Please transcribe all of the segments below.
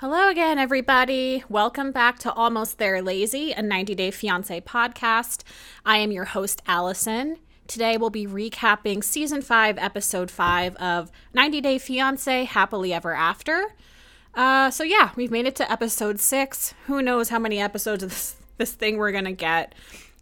Hello again, everybody. Welcome back to Almost There Lazy, a 90 Day Fiance podcast. I am your host, Allison. Today we'll be recapping season 5, episode 5 of 90 Day Fiance Happily Ever After. Uh, so, yeah, we've made it to episode 6. Who knows how many episodes of this, this thing we're going to get.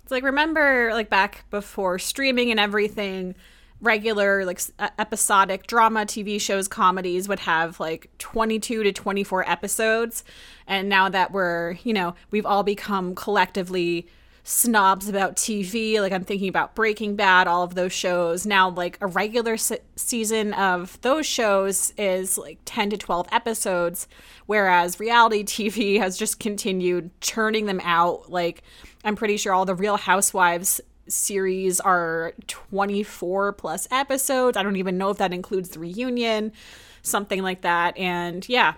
It's like, remember, like, back before streaming and everything regular like episodic drama TV shows comedies would have like 22 to 24 episodes. And now that we're you know we've all become collectively snobs about TV like I'm thinking about Breaking Bad all of those shows. Now like a regular se- season of those shows is like 10 to 12 episodes whereas reality TV has just continued churning them out. Like I'm pretty sure all the Real Housewives series are 24 plus episodes. I don't even know if that includes the reunion, something like that. And yeah,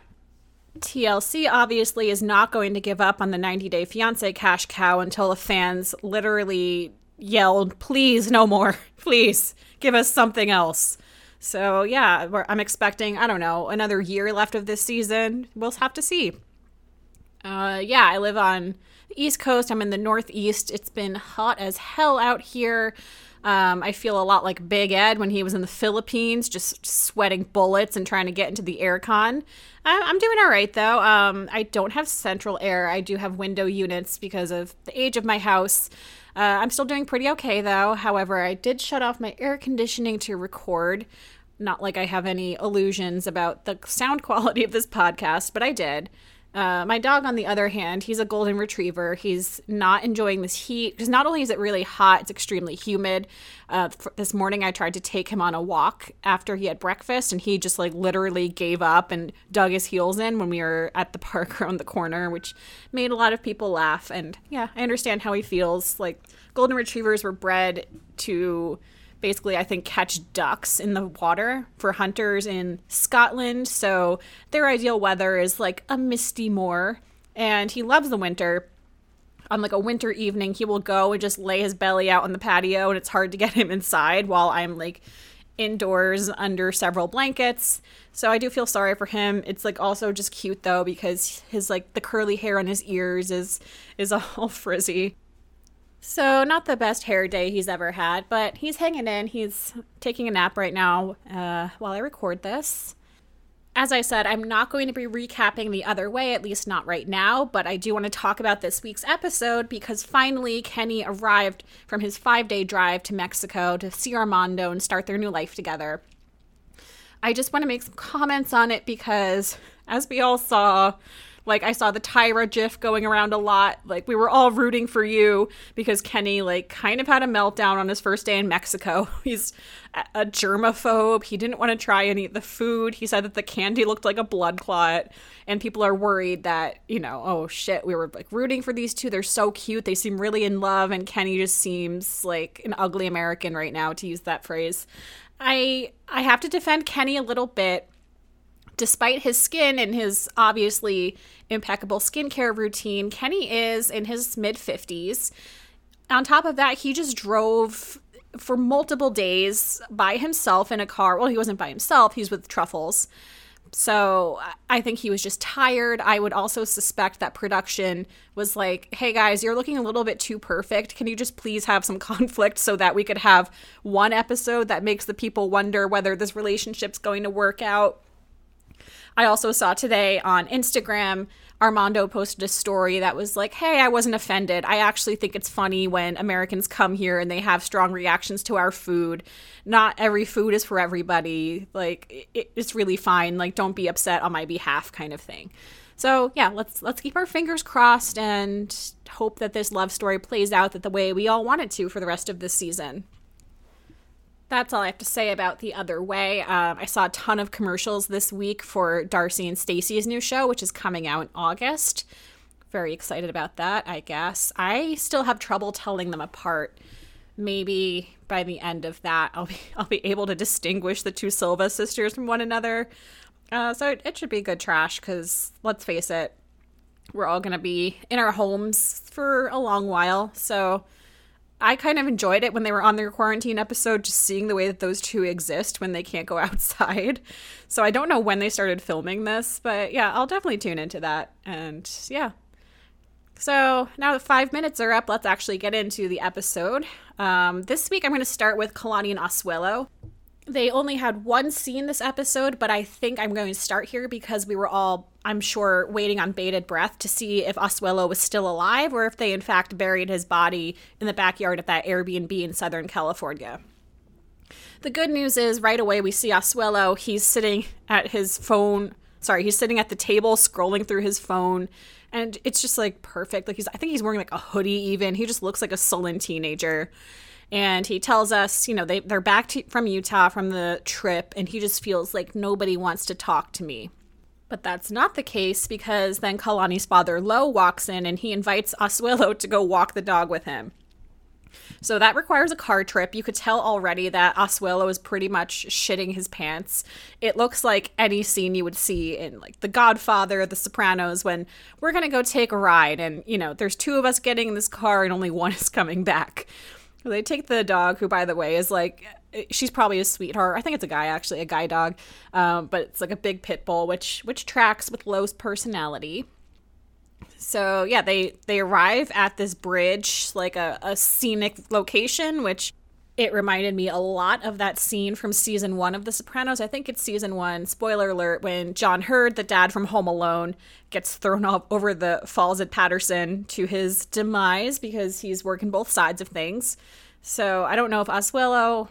TLC obviously is not going to give up on the 90 Day Fiance cash cow until the fans literally yelled, please, no more. Please give us something else. So yeah, I'm expecting, I don't know, another year left of this season. We'll have to see. Uh, yeah, I live on East Coast. I'm in the Northeast. It's been hot as hell out here. Um, I feel a lot like Big Ed when he was in the Philippines, just sweating bullets and trying to get into the aircon. I'm doing all right though. Um, I don't have central air. I do have window units because of the age of my house. Uh, I'm still doing pretty okay though. However, I did shut off my air conditioning to record. Not like I have any illusions about the sound quality of this podcast, but I did. Uh, my dog, on the other hand, he's a golden retriever. He's not enjoying this heat because not only is it really hot, it's extremely humid. Uh, this morning, I tried to take him on a walk after he had breakfast, and he just like literally gave up and dug his heels in when we were at the park around the corner, which made a lot of people laugh. And yeah, I understand how he feels. Like golden retrievers were bred to basically, I think, catch ducks in the water for hunters in Scotland. So their ideal weather is like a misty moor. And he loves the winter. On like a winter evening, he will go and just lay his belly out on the patio, and it's hard to get him inside while I'm like indoors under several blankets. So I do feel sorry for him. It's like also just cute though because his like the curly hair on his ears is is all frizzy. So, not the best hair day he's ever had, but he's hanging in. He's taking a nap right now uh, while I record this. As I said, I'm not going to be recapping the other way, at least not right now, but I do want to talk about this week's episode because finally Kenny arrived from his five day drive to Mexico to see Armando and start their new life together. I just want to make some comments on it because, as we all saw, like I saw the Tyra gif going around a lot. Like we were all rooting for you because Kenny like kind of had a meltdown on his first day in Mexico. He's a germaphobe. He didn't want to try any of the food. He said that the candy looked like a blood clot and people are worried that, you know, oh shit, we were like rooting for these two. They're so cute. They seem really in love and Kenny just seems like an ugly American right now to use that phrase. I I have to defend Kenny a little bit despite his skin and his obviously impeccable skincare routine, Kenny is in his mid 50s. On top of that, he just drove for multiple days by himself in a car. Well, he wasn't by himself, he's with Truffles. So I think he was just tired. I would also suspect that production was like, hey guys, you're looking a little bit too perfect. Can you just please have some conflict so that we could have one episode that makes the people wonder whether this relationship's going to work out? I also saw today on Instagram, Armando posted a story that was like, hey, I wasn't offended. I actually think it's funny when Americans come here and they have strong reactions to our food. Not every food is for everybody. Like, it's really fine. Like, don't be upset on my behalf, kind of thing. So yeah, let's let's keep our fingers crossed and hope that this love story plays out that the way we all want it to for the rest of this season that's all I have to say about the other way. Um, I saw a ton of commercials this week for Darcey and Stacey's new show, which is coming out in August. Very excited about that, I guess. I still have trouble telling them apart. Maybe by the end of that, I'll be I'll be able to distinguish the two Silva sisters from one another. Uh, so it, it should be good trash because let's face it, we're all gonna be in our homes for a long while. So I kind of enjoyed it when they were on their quarantine episode, just seeing the way that those two exist when they can't go outside. So I don't know when they started filming this, but yeah, I'll definitely tune into that. And yeah. So now that five minutes are up, let's actually get into the episode. Um, this week I'm going to start with Kalani and Asuelu. They only had one scene this episode, but I think I'm going to start here because we were all, I'm sure, waiting on bated breath to see if Asuelu was still alive or if they, in fact, buried his body in the backyard of that Airbnb in Southern California. The good news is, right away, we see Asuelu. He's sitting at his phone. Sorry, he's sitting at the table scrolling through his phone. And it's just like perfect. Like he's, I think he's wearing like a hoodie even. He just looks like a sullen teenager and he tells us, you know, they they're back to, from Utah from the trip, and he just feels like nobody wants to talk to me. But that's not the case because then Kalani's father Lo walks in and he invites Asuelu to go walk the dog with him. So that requires a car trip. You could tell already that Asuelu is pretty much shitting his pants. It looks like any scene you would see in like The Godfather, The Sopranos, when we're gonna go take a ride and you know, there's two of us getting in this car and only one is coming back. They take the dog, who, by the way, is like she's probably a sweetheart. I think it's a guy actually, a guy dog, um, but it's like a big pit bull, which which tracks with Lo's personality. So yeah, they they arrive at this bridge, like a, a scenic location, which it reminded me a lot of that scene from season one of The Sopranos. I think it's season one. Spoiler alert: when John Heard, the dad from Home Alone, gets thrown off over the falls at Paterson to his demise because he's working both sides of things. So I don't know if Asuelu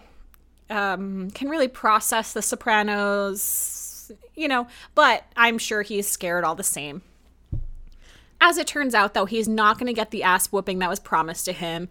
um, can really process The Sopranos, you know, but I'm sure he's scared all the same. As it turns out, though, he's not going to get the ass whooping that was promised to him.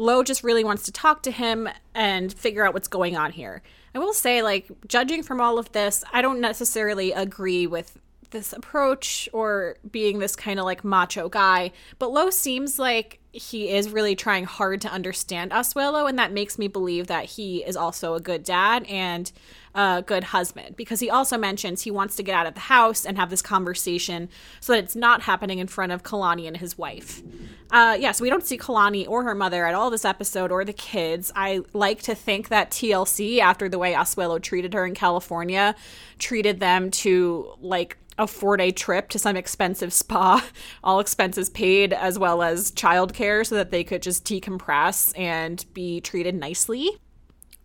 Lo just really wants to talk to him and figure out what's going on here. I will say, like, judging from all of this, I don't necessarily agree with this approach or being this kind of like macho guy, but Lo seems like he is really trying hard to understand Asuelu, and that makes me believe that he is also a good dad and a good husband because he also mentions he wants to get out of the house and have this conversation so that it's not happening in front of Kalani and his wife. Uh, yeah, so we don't see Kalani or her mother at all this episode or the kids. I like to think that TLC, after the way Asuelu treated her in California, treated them to like a four day trip to some expensive spa, all expenses paid, as well as childcare so that they could just decompress and be treated nicely.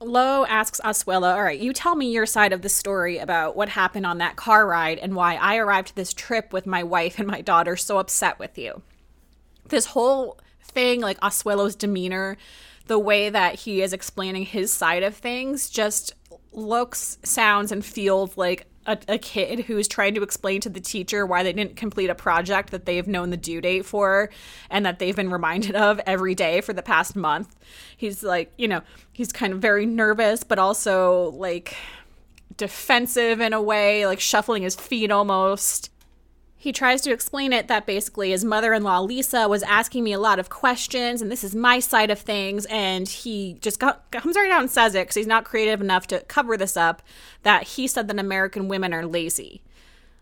Lo asks Asuelu, All right, you tell me your side of the story about what happened on that car ride and why I arrived at this trip with my wife and my daughter so upset with you. This whole thing, like Asuelu's demeanor, the way that he is explaining his side of things, just looks, sounds, and feels like a, a, kid who's trying to explain to the teacher why they didn't complete a project that they've known the due date for and that they've been reminded of every day for the past month. He's like, you know, he's kind of very nervous, but also like defensive in a way, like shuffling his feet almost he tries to explain it that basically his mother in law, Lisa, was asking me a lot of questions, and this is my side of things. And he just got, comes right out and says it because he's not creative enough to cover this up that he said that American women are lazy.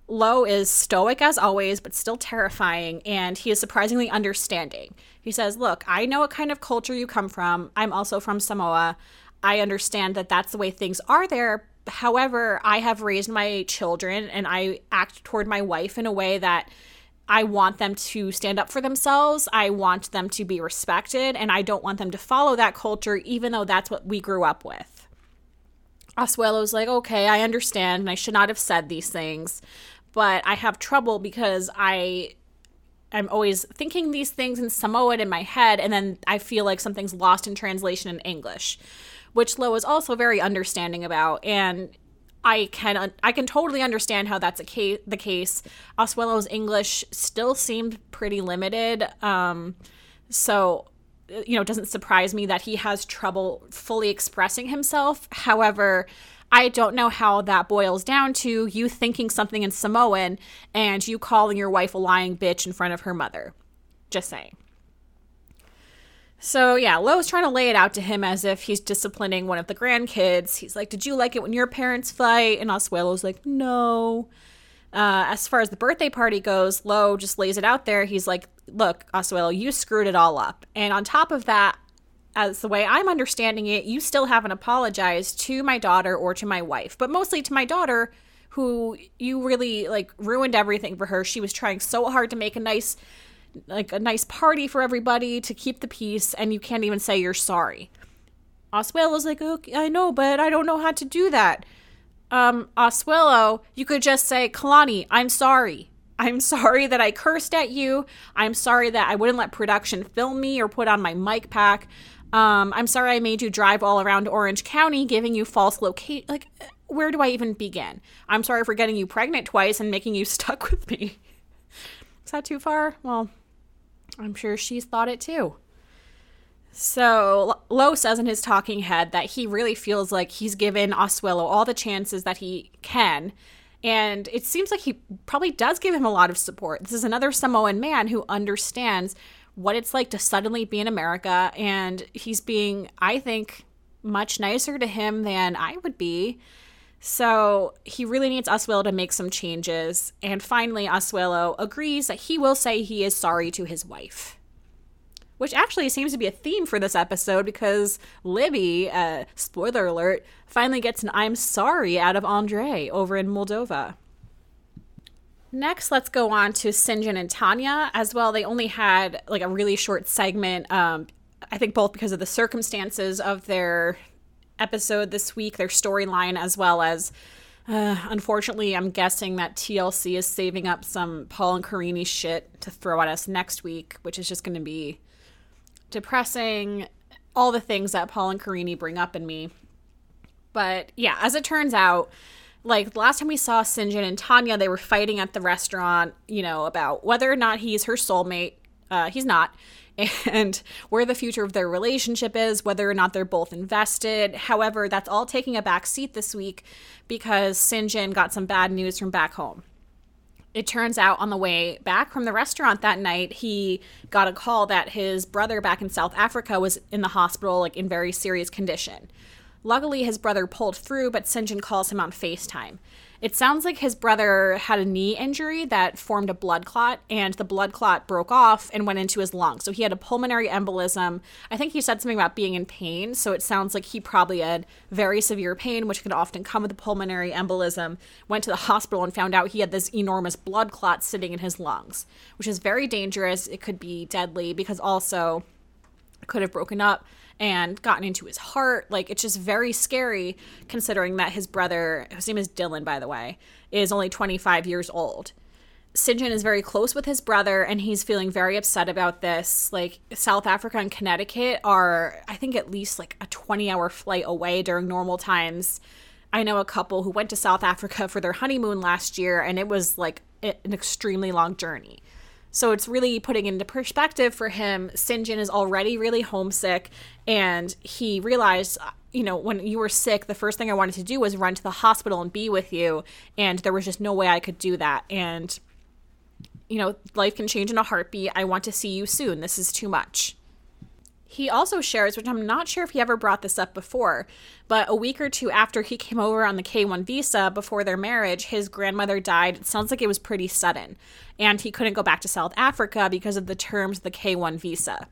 Lo is stoic as always, but still terrifying, and he is surprisingly understanding. He says, Look, I know what kind of culture you come from. I'm also from Samoa. I understand that that's the way things are there, However, I have raised my children and I act toward my wife in a way that I want them to stand up for themselves. I want them to be respected, and I don't want them to follow that culture, even though that's what we grew up with. Asuelu's like, okay, I understand, and I should not have said these things, but I have trouble because I I'm always thinking these things in Samoan in my head, and then I feel like something's lost in translation in English which Lo is also very understanding about. And I can I can totally understand how that's a the case. Asuelu's English still seemed pretty limited, um, so you know it doesn't surprise me that he has trouble fully expressing himself. However, I don't know how that boils down to you thinking something in Samoan and you calling your wife a lying bitch in front of her mother. Just saying. So yeah, Lo's trying to lay it out to him as if he's disciplining one of the grandkids. He's like, "Did you like it when your parents fight?" And Asuelu's like, "No." Uh, as far as the birthday party goes, Lo just lays it out there. He's like, "Look, Asuelu, you screwed it all up." And on top of that, as the way I'm understanding it, you still haven't apologized to my daughter or to my wife, but mostly to my daughter, who you really like ruined everything for her. She was trying so hard to make a nice, like a nice party for everybody to keep the peace, and you can't even say you're sorry. Asuelu's like, okay, I know, but I don't know how to do that. Um, Asuelu, you could just say, Kalani, I'm sorry. I'm sorry that I cursed at you. I'm sorry that I wouldn't let production film me or put on my mic pack. Um, I'm sorry I made you drive all around Orange County, giving you false location. Like, where do I even begin? I'm sorry for getting you pregnant twice and making you stuck with me. Is that too far? Well, I'm sure she's thought it too. So Lo says in his talking head that he really feels like he's given Asuelu all the chances that he can. And it seems like he probably does give him a lot of support. This is another Samoan man who understands what it's like to suddenly be in America. And he's being, I think, much nicer to him than I would be. So he really needs Asuelu to make some changes. And finally, Asuelu agrees that he will say he is sorry to his wife which actually seems to be a theme for this episode because Libby, uh, spoiler alert, finally gets an I'm sorry out of Andre over in Moldova. Next, let's go on to Syngin and Tanya as well. They only had like a really short segment. Um, I think both because of the circumstances of their episode this week, their storyline, as well as uh, unfortunately, I'm guessing that TLC is saving up some Paul and Karine shit to throw at us next week, which is just going to be depressing, all the things that Paul and Karine bring up in me. But yeah, as it turns out, like last time we saw Syngin and Tanya, they were fighting at the restaurant, you know, about whether or not he's her soulmate. Uh, he's not. And where the future of their relationship is, whether or not they're both invested. However, that's all taking a back seat this week because Syngin got some bad news from back home it turns out on the way back from the restaurant that night, he got a call that his brother back in South Africa was in the hospital, like in very serious condition. Luckily, his brother pulled through, but Syngin calls him on FaceTime. It sounds like his brother had a knee injury that formed a blood clot, and the blood clot broke off and went into his lungs. So he had a pulmonary embolism. I think he said something about being in pain. So it sounds like he probably had very severe pain, which can often come with a pulmonary embolism. Went to the hospital and found out he had this enormous blood clot sitting in his lungs, which is very dangerous. It could be deadly because also could have broken up and gotten into his heart. Like it's just very scary considering that his brother, his name is Dylan, by the way, is only 25 years old. Syngin is very close with his brother and he's feeling very upset about this. Like South Africa and Connecticut are, I think, at least like a 20 hour flight away during normal times. I know a couple who went to South Africa for their honeymoon last year and it was like an extremely long journey. So it's really putting into perspective for him. Syngin is already really homesick, and he realized, you know, when you were sick, the first thing I wanted to do was run to the hospital and be with you, and there was just no way I could do that. And, you know, life can change in a heartbeat. I want to see you soon. This is too much. He also shares, which I'm not sure if he ever brought this up before, but a week or two after he came over on the K1 visa before their marriage, his grandmother died. It sounds like it was pretty sudden. And he couldn't go back to South Africa because of the terms of the K1 visa.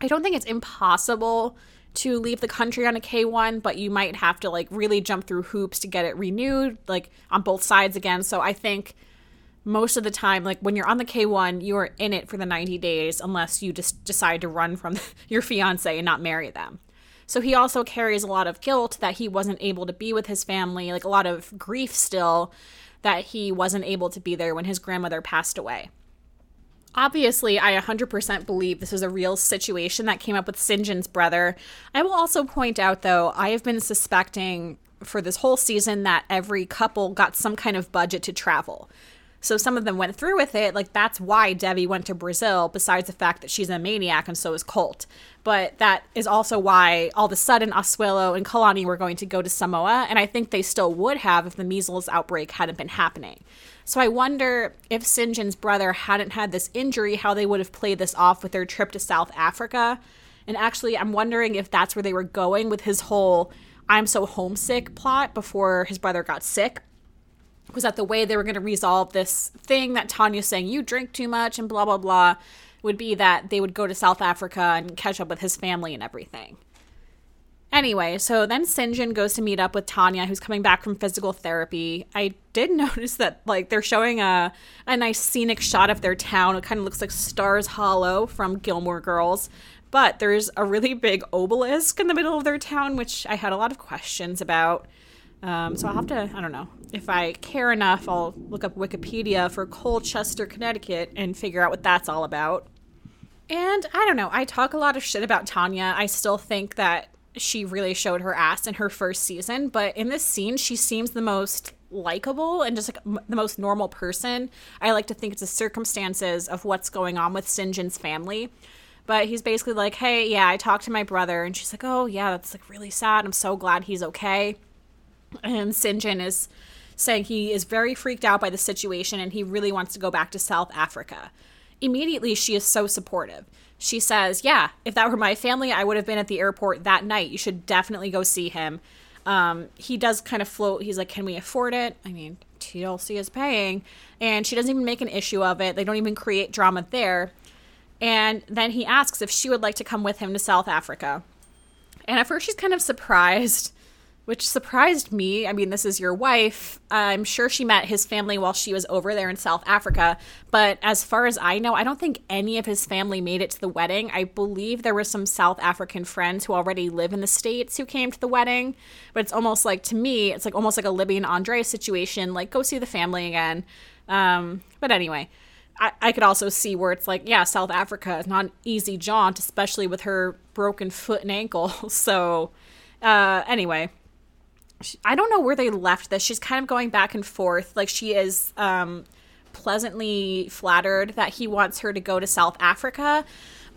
I don't think it's impossible to leave the country on a K1, but you might have to like really jump through hoops to get it renewed, like on both sides again. So I think most of the time like when you're on the K1 you are in it for the 90 days unless you just decide to run from your fiance and not marry them. So he also carries a lot of guilt that he wasn't able to be with his family, like a lot of grief still that he wasn't able to be there when his grandmother passed away. Obviously, I 100% believe this is a real situation that came up with Syngin's brother. I will also point out, though, I have been suspecting for this whole season that every couple got some kind of budget to travel. So some of them went through with it. Like that's why Debbie went to Brazil, besides the fact that she's a maniac and so is Colt. But that is also why all of a sudden Asuelu and Kalani were going to go to Samoa, and I think they still would have if the measles outbreak hadn't been happening. So I wonder if Syngin's brother hadn't had this injury, how they would have played this off with their trip to South Africa. And actually, I'm wondering if that's where they were going with his whole I'm so homesick plot before his brother got sick was that the way they were going to resolve this thing that Tanya's saying, you drink too much and blah, blah, blah. would be that they would go to South Africa and catch up with his family and everything. Anyway, so then Syngin goes to meet up with Tanya, who's coming back from physical therapy. I did notice that like they're showing a a nice scenic shot of their town. It kind of looks like Stars Hollow from Gilmore Girls, but there's a really big obelisk in the middle of their town, which I had a lot of questions about. Um, so I'll have to, I don't know, if I care enough, I'll look up Wikipedia for Colchester, Connecticut, and figure out what that's all about. And I don't know, I talk a lot of shit about Tanya. I still think that she really showed her ass in her first season, but in this scene, she seems the most likable and just like m- the most normal person. I like to think it's the circumstances of what's going on with Syngin's family. But he's basically like, hey, yeah, I talked to my brother. And she's like, oh, yeah, that's like really sad. I'm so glad he's okay. And Syngin is saying he is very freaked out by the situation and he really wants to go back to South Africa. Immediately, she is so supportive. She says, Yeah, if that were my family, I would have been at the airport that night. You should definitely go see him. Um, he does kind of float. He's like, Can we afford it? I mean, TLC is paying. And she doesn't even make an issue of it. They don't even create drama there. And then he asks if she would like to come with him to South Africa. And at first, she's kind of surprised which surprised me. I mean, this is your wife. I'm sure she met his family while she was over there in South Africa. But as far as I know, I don't think any of his family made it to the wedding. I believe there were some South African friends who already live in the States who came to the wedding. But it's almost like, to me, it's like almost like a Libby and Andre situation. Like, go see the family again. Um, but anyway. I, I could also see where it's like, yeah, South Africa is not an easy jaunt, especially with her broken foot and ankle. So, uh, anyway, I don't know where they left this. She's kind of going back and forth. Like she is um, pleasantly flattered that he wants her to go to South Africa,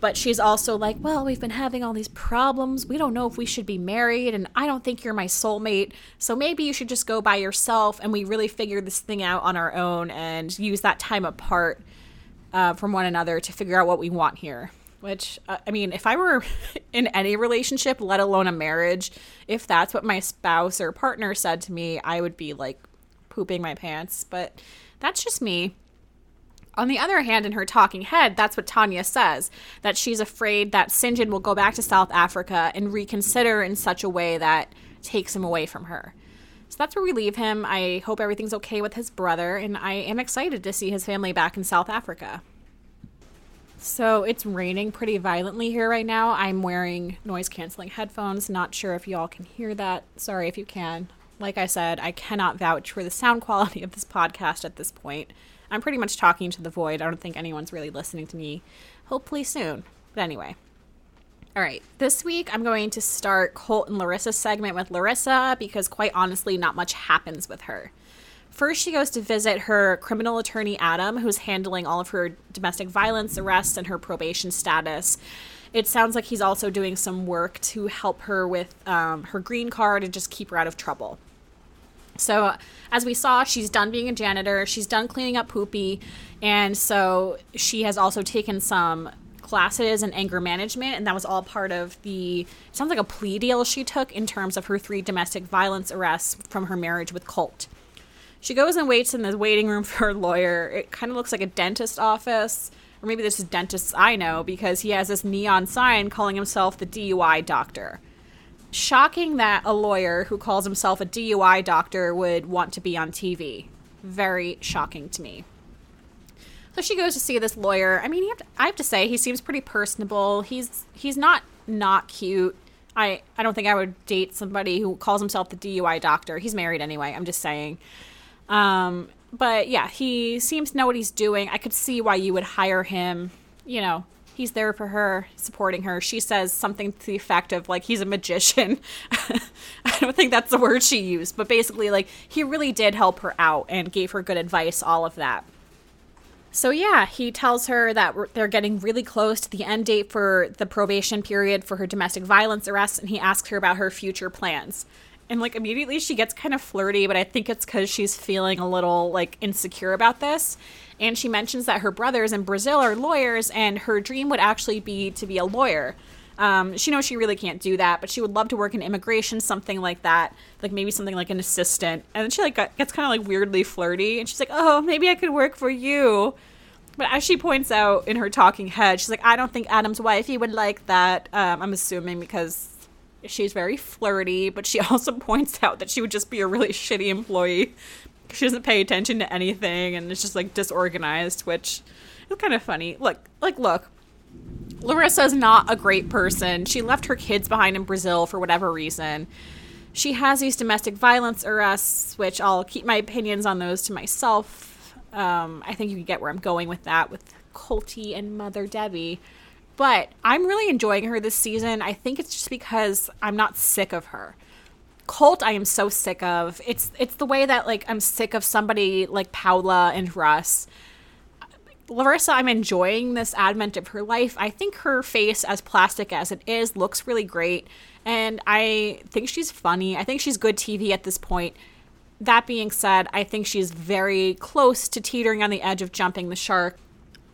but she's also like, "Well, we've been having all these problems. We don't know if we should be married, and I don't think you're my soulmate. So maybe you should just go by yourself, and we really figure this thing out on our own and use that time apart uh, from one another to figure out what we want here." Which, uh, I mean, if I were in any relationship, let alone a marriage, if that's what my spouse or partner said to me, I would be like pooping my pants. But that's just me. On the other hand, in her talking head, that's what Tanya says that she's afraid that Syngin will go back to South Africa and reconsider in such a way that takes him away from her. So that's where we leave him. I hope everything's okay with his brother, and I am excited to see his family back in South Africa. So it's raining pretty violently here right now. I'm wearing noise canceling headphones. Not sure if y'all can hear that. Sorry if you can. Like I said, I cannot vouch for the sound quality of this podcast at this point. I'm pretty much talking to the void. I don't think anyone's really listening to me. Hopefully soon. But anyway. All right, this week I'm going to start Colt and Larissa's segment with Larissa because, quite honestly, not much happens with her. First, she goes to visit her criminal attorney, Adam, who's handling all of her domestic violence arrests and her probation status. It sounds like he's also doing some work to help her with um, her green card and just keep her out of trouble. So, as we saw, she's done being a janitor, she's done cleaning up poopy, and so she has also taken some classes in anger management, and that was all part of the sounds like a plea deal she took in terms of her three domestic violence arrests from her marriage with Colt. She goes and waits in the waiting room for her lawyer. It kind of looks like a dentist office, or maybe this is dentists I know because he has this neon sign calling himself the DUI doctor. Shocking that a lawyer who calls himself a DUI doctor would want to be on TV. Very shocking to me. So she goes to see this lawyer. I mean, have to, I have to say he seems pretty personable. He's he's not not cute. I I don't think I would date somebody who calls himself the DUI doctor. He's married anyway. I'm just saying. Um, but yeah, he seems to know what he's doing. I could see why you would hire him. You know, he's there for her, supporting her. She says something to the effect of like he's a magician. I don't think that's the word she used, but basically like he really did help her out and gave her good advice, all of that. So yeah, he tells her that they're getting really close to the end date for the probation period for her domestic violence arrest and he asks her about her future plans and like immediately she gets kind of flirty but i think it's because she's feeling a little like insecure about this. And she mentions that her brothers in brazil are lawyers and her dream would actually be to be a lawyer. Um, she knows she really can't do that but she would love to work in immigration something like that like maybe something like an assistant. And then she like gets kind of like weirdly flirty and she's like oh maybe i could work for you. But as she points out in her talking head, she's like, I don't think Adam's wifey would like that. Um, I'm assuming because she's very flirty, but she also points out that she would just be a really shitty employee. She doesn't pay attention to anything and it's just like disorganized, which is kind of funny. Look, like, look, Larissa's not a great person. She left her kids behind in Brazil for whatever reason. She has these domestic violence arrests, which I'll keep my opinions on those to myself. Um, I think you can get where I'm going with that with Colty and Mother Debbie. But I'm really enjoying her this season. I think it's just because I'm not sick of her. Colt, I am so sick of. It's it's the way that like I'm sick of somebody like Paola and Russ. Larissa, I'm enjoying this advent of her life. I think her face, as plastic as it is, looks really great. And I think she's funny. I think she's good TV at this point. That being said, I think she's very close to teetering on the edge of jumping the shark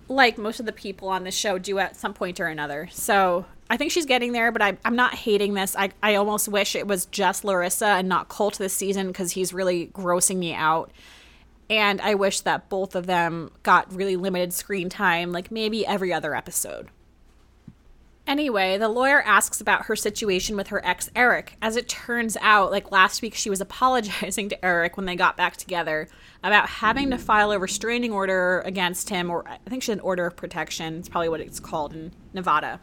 like most of the people on the show do at some point or another. So I think she's getting there, but I, am not hating this. I, I almost wish it was just Larissa and not Colt this season because he's really grossing me out. And I wish that both of them got really limited screen time, like maybe every other episode. Anyway, the lawyer asks about her situation with her ex Eric. As it turns out, like last week, she was apologizing to Eric when they got back together about having to file a restraining order against him, or I think she had an order of protection. It's probably what it's called in Nevada.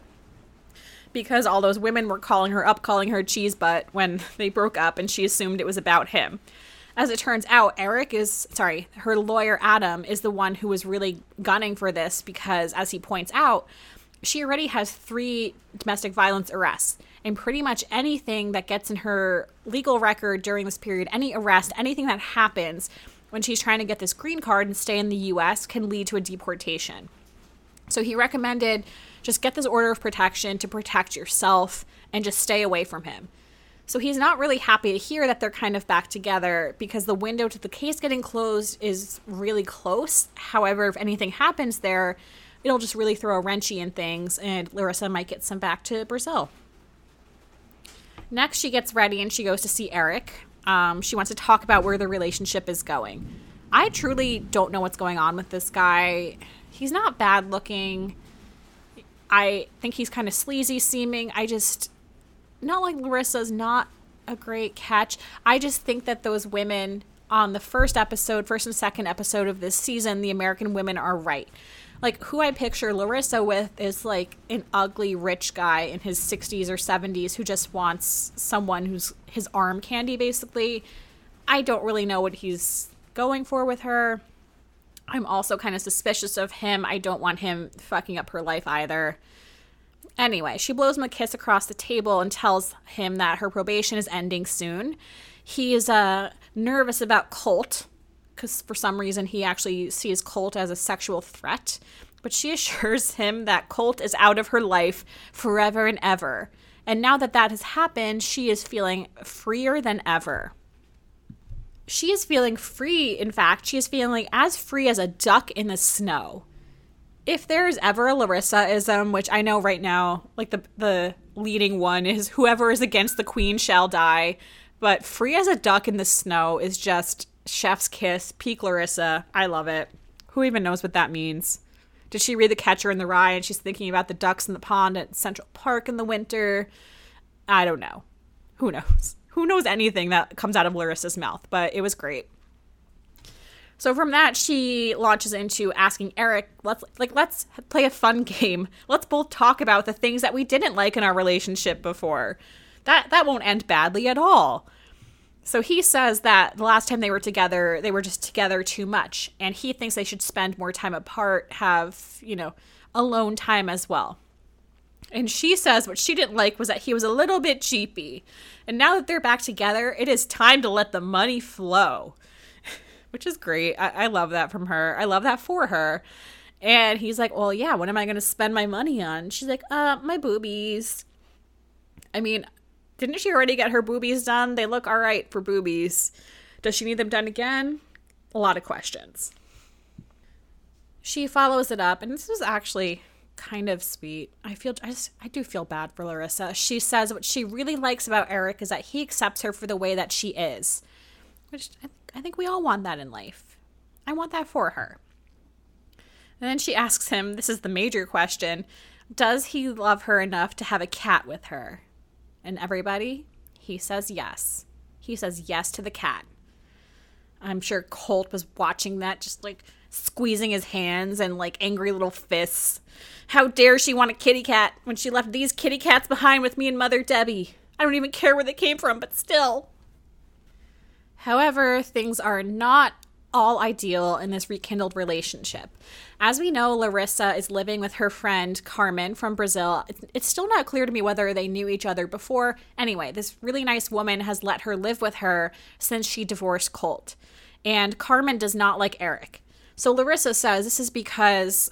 Because all those women were calling her up, calling her cheese butt when they broke up, and she assumed it was about him. As it turns out, Eric is, sorry, her lawyer Adam is the one who was really gunning for this because, as he points out, she already has three domestic violence arrests. And pretty much anything that gets in her legal record during this period, any arrest, anything that happens when she's trying to get this green card and stay in the US can lead to a deportation. So he recommended just get this order of protection to protect yourself and just stay away from him. So he's not really happy to hear that they're kind of back together because the window to the case getting closed is really close. However, if anything happens there, it'll just really throw a wrenchy in things, and Larissa might get sent back to Brazil. Next, she gets ready and she goes to see Eric. Um, she wants to talk about where the relationship is going. I truly don't know what's going on with this guy. He's not bad looking. I think he's kind of sleazy seeming. I just, not like Larissa's not a great catch. I just think that those women on the first episode, first and second episode of this season, the American women are right like who I picture Larissa with is like an ugly rich guy in his 60s or 70s who just wants someone who's his arm candy basically. I don't really know what he's going for with her. I'm also kind of suspicious of him. I don't want him fucking up her life either. Anyway, she blows him a kiss across the table and tells him that her probation is ending soon. He is uh, nervous about Colt, because for some reason he actually sees Colt as a sexual threat. But she assures him that Colt is out of her life forever and ever. And now that that has happened, she is feeling freer than ever. She is feeling free, in fact, she is feeling as free as a duck in the snow. If there's ever a Larissa-ism, which I know right now, like the the leading one is whoever is against the queen shall die, but free as a duck in the snow is just Chef's Kiss, peak Larissa. I love it. Who even knows what that means? Did she read The Catcher in the Rye and she's thinking about the ducks in the pond at Central Park in the winter? I don't know. Who knows? Who knows anything that comes out of Larissa's mouth? But it was great. So from that, she launches into asking Eric, "Let's like let's play a fun game. Let's both talk about the things that we didn't like in our relationship before. That that won't end badly at all." So he says that the last time they were together, they were just together too much. And he thinks they should spend more time apart, have, you know, alone time as well. And she says what she didn't like was that he was a little bit cheapy. And now that they're back together, it is time to let the money flow, which is great. I, I love that from her. I love that for her. And he's like, Well, yeah, what am I going to spend my money on? She's like, Uh, my boobies. I mean, didn't she already get her boobies done? They look all right for boobies. Does she need them done again? A lot of questions. She follows it up, and this is actually kind of sweet. I feel I, just, I do feel bad for Larissa. She says what she really likes about Eric is that he accepts her for the way that she is, which I, I think we all want that in life. I want that for her. And then she asks him this is the major question Does he love her enough to have a cat with her? And everybody, he says yes. He says yes to the cat. I'm sure Colt was watching that, just like squeezing his hands and like angry little fists. How dare she want a kitty cat when she left these kitty cats behind with me and Mother Debbie? I don't even care where they came from, but still. However, things are not all ideal in this rekindled relationship. As we know, Larissa is living with her friend Carmen from Brazil. It's still not clear to me whether they knew each other before. Anyway, this really nice woman has let her live with her since she divorced Colt. And Carmen does not like Eric. So Larissa says this is because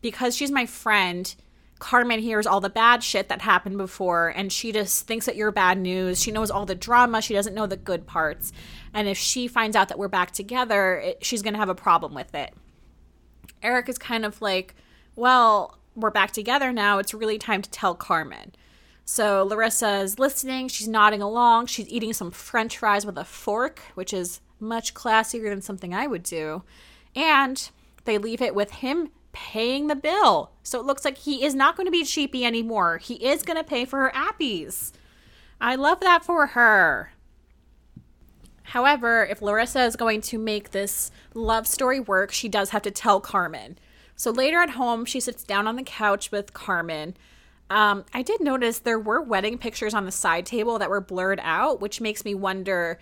because she's my friend, Carmen hears all the bad shit that happened before and she just thinks that you're bad news. She knows all the drama, she doesn't know the good parts. And if she finds out that we're back together, it, she's going to have a problem with it. Eric is kind of like, well, we're back together now. It's really time to tell Carmen. So Larissa is listening. She's nodding along. She's eating some french fries with a fork, which is much classier than something I would do. And they leave it with him paying the bill. So it looks like he is not going to be cheapy anymore. He is going to pay for her appies. I love that for her. However, if Larissa is going to make this love story work, she does have to tell Carmen. So later at home, she sits down on the couch with Carmen. Um, I did notice there were wedding pictures on the side table that were blurred out, which makes me wonder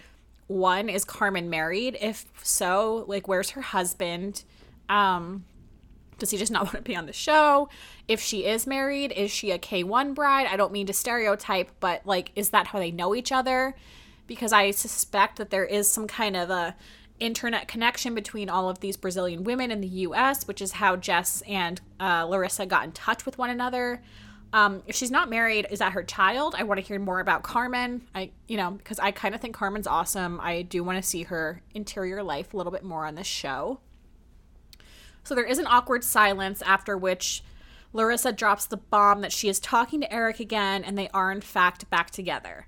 one, is Carmen married? If so, like, where's her husband? Um, does he just not want to be on the show? If she is married, is she a K1 bride? I don't mean to stereotype, but like, is that how they know each other? Because I suspect that there is some kind of a internet connection between all of these Brazilian women in the US, which is how Jess and uh, Larissa got in touch with one another. Um, if she's not married, is that her child? I want to hear more about Carmen. I, you know, because I kind of think Carmen's awesome. I do want to see her interior life a little bit more on this show. So there is an awkward silence after which Larissa drops the bomb that she is talking to Eric again and they are, in fact, back together.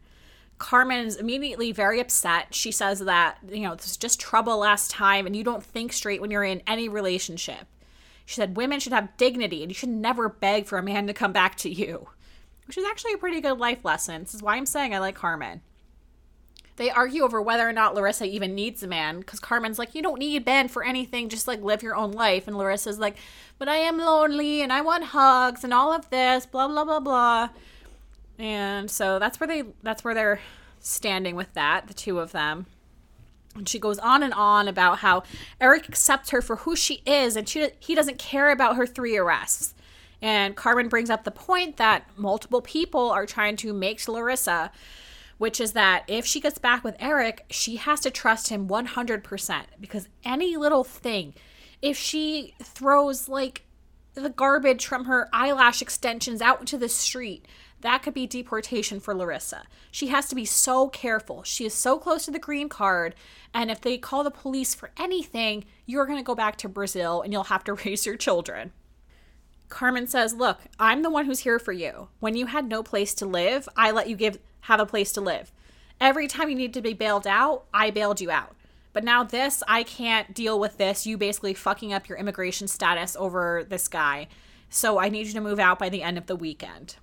Carmen is immediately very upset. She says that, you know, this was just trouble last time and you don't think straight when you're in any relationship. She said women should have dignity and you should never beg for a man to come back to you, which is actually a pretty good life lesson. This is why I'm saying I like Carmen. They argue over whether or not Larissa even needs a man because Carmen's like, You don't need Ben for anything, just like live your own life. And Larissa's like, But I am lonely and I want hugs and all of this, blah, blah, blah, blah. And so that's where they that's where they're standing with that, the two of them. And she goes on and on about how Eric accepts her for who she is and she he doesn't care about her three arrests. And Carmen brings up the point that multiple people are trying to make Larissa which is that if she gets back with Eric, she has to trust him 100% because any little thing, if she throws like the garbage from her eyelash extensions out into the street, that could be deportation for Larissa. She has to be so careful. She is so close to the green card. And if they call the police for anything, you're going to go back to Brazil and you'll have to raise your children. Carmen says, Look, I'm the one who's here for you. When you had no place to live, I let you give have a place to live. Every time you need to be bailed out, I bailed you out. But now this, I can't deal with this. You basically fucking up your immigration status over this guy. So I need you to move out by the end of the weekend.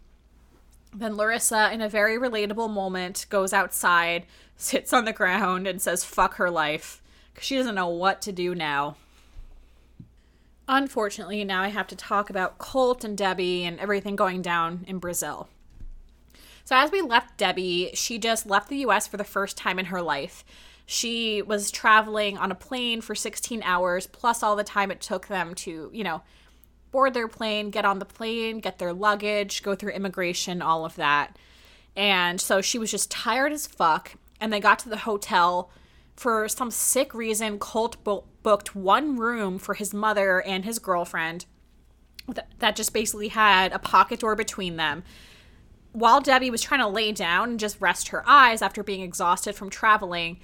Then Larissa, in a very relatable moment, goes outside, sits on the ground, and says, fuck her life. Because she doesn't know what to do now. Unfortunately, now I have to talk about Colt and Debbie and everything going down in Brazil. So, as we left Debbie, she just left the US for the first time in her life. She was traveling on a plane for 16 hours, plus all the time it took them to, you know, board their plane, get on the plane, get their luggage, go through immigration, all of that. And so she was just tired as fuck. And they got to the hotel. For some sick reason, Colt bo- booked one room for his mother and his girlfriend that just basically had a pocket door between them while Debbie was trying to lay down and just rest her eyes after being exhausted from traveling,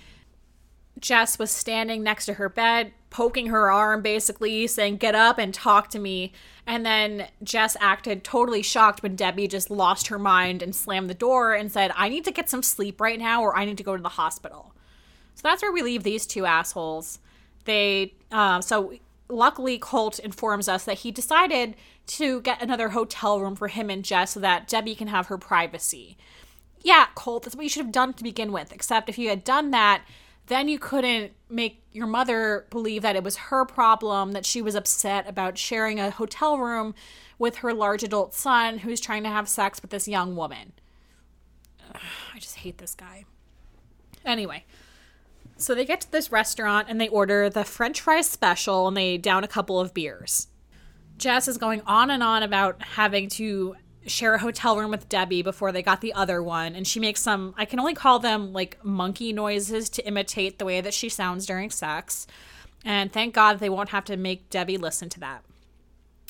Jess was standing next to her bed, poking her arm, basically saying, Get up and talk to me. And then Jess acted totally shocked when Debbie just lost her mind and slammed the door and said, I need to get some sleep right now or I need to go to the hospital. So that's where we leave these two assholes. They, uh, so luckily, Colt informs us that he decided to get another hotel room for him and Jess so that Debbie can have her privacy. Yeah, Colt, that's what you should have done to begin with. Except if you had done that, then you couldn't make your mother believe that it was her problem, that she was upset about sharing a hotel room with her large adult son who's trying to have sex with this young woman. Ugh, I just hate this guy. Anyway, so they get to this restaurant and they order the french fries special and they down a couple of beers. Jess is going on and on about having to share a hotel room with Debbie before they got the other one. And she makes some, I can only call them like monkey noises to imitate the way that she sounds during sex. And thank God they won't have to make Debbie listen to that.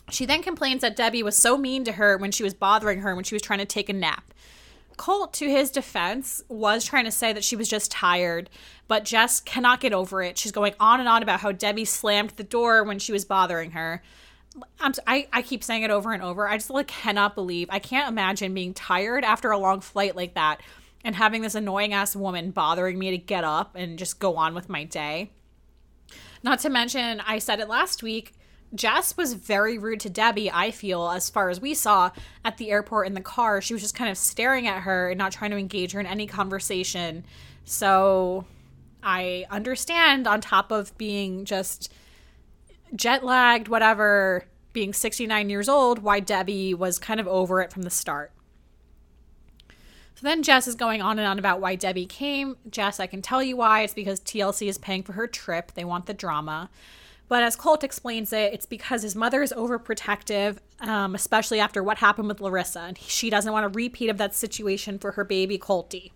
She then complains that Debbie was so mean to her when she was bothering her when she was trying to take a nap. Colt, to his defense, was trying to say that she was just tired, but Jess cannot get over it. She's going on and on about how Debbie slammed the door when she was bothering her. I'm, I, I keep saying it over and over. I just like cannot believe. I can't imagine being tired after a long flight like that and having this annoying ass woman bothering me to get up and just go on with my day. Not to mention, I said it last week. Jess was very rude to Debbie, I feel, as far as we saw at the airport in the car. She was just kind of staring at her and not trying to engage her in any conversation. So I understand, on top of being just jet lagged, whatever, being 69 years old, why Debbie was kind of over it from the start. So then Jess is going on and on about why Debbie came. Jess, I can tell you why. It's because TLC is paying for her trip. They want the drama. But as Colt explains it, it's because his mother is overprotective, um, especially after what happened with Larissa. And she doesn't want a repeat of that situation for her baby Colty.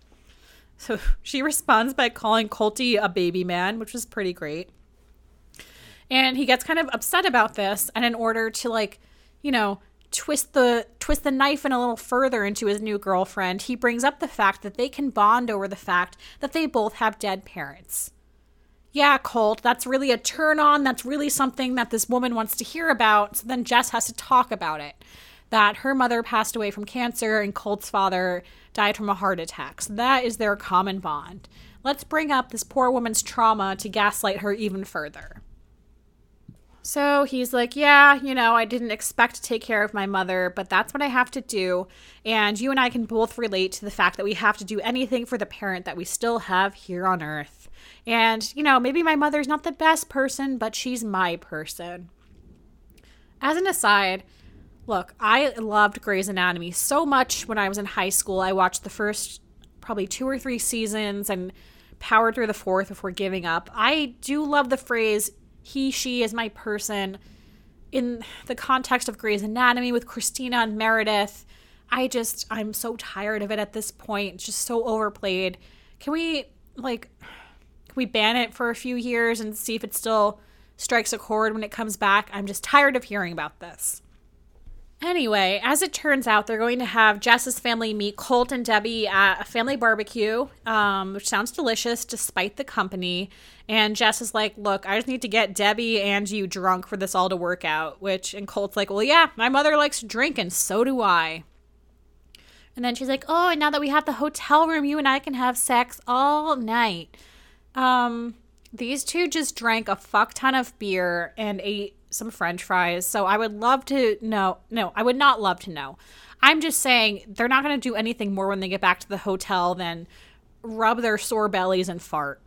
So she responds by calling Colty a baby man, which was pretty great. And he gets kind of upset about this. And in order to, like, you know, twist the twist the knife in a little further into his new girlfriend, he brings up the fact that they can bond over the fact that they both have dead parents. Yeah, Colt, that's really a turn on. That's really something that this woman wants to hear about. So then Jess has to talk about it. That her mother passed away from cancer and Colt's father died from a heart attack. So that is their common bond. Let's bring up this poor woman's trauma to gaslight her even further. So he's like, Yeah, you know, I didn't expect to take care of my mother, but that's what I have to do. And you and I can both relate to the fact that we have to do anything for the parent that we still have here on earth. And, you know, maybe my mother's not the best person, but she's my person. As an aside, look, I loved Grey's Anatomy so much when I was in high school. I watched the first probably two or three seasons and powered through the fourth before giving up. I do love the phrase he, she is my person in the context of Grey's Anatomy with Cristina and Meredith. I just, I'm so tired of it at this point. It's just so overplayed. Can we, like, can we ban it for a few years and see if it still strikes a chord when it comes back? I'm just tired of hearing about this. Anyway, as it turns out, they're going to have Jess's family meet Colt and Debbie at a family barbecue, um, which sounds delicious despite the company. And Jess is like, Look, I just need to get Debbie and you drunk for this all to work out. Which, and Colt's like, Well, yeah, my mother likes to drink, and so do I. And then she's like, Oh, and now that we have the hotel room, you and I can have sex all night. Um, these two just drank a fuck ton of beer and ate some french fries. So I would love to know. No, I would not love to know. I'm just saying they're not going to do anything more when they get back to the hotel than rub their sore bellies and fart.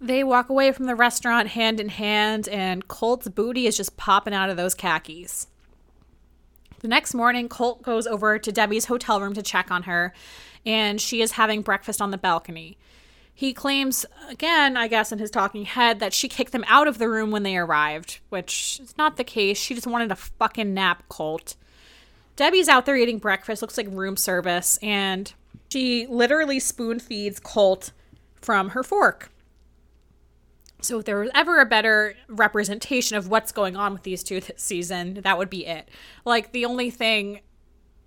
They walk away from the restaurant hand in hand, and Colt's booty is just popping out of those khakis. The next morning, Colt goes over to Debbie's hotel room to check on her, and she is having breakfast on the balcony. He claims, again, I guess, in his talking head, that she kicked them out of the room when they arrived, which is not the case. She just wanted a fucking nap, Colt. Debbie's out there eating breakfast, looks like room service, and she literally spoon feeds Colt from her fork. So if there was ever a better representation of what's going on with these two this season, that would be it. Like the only thing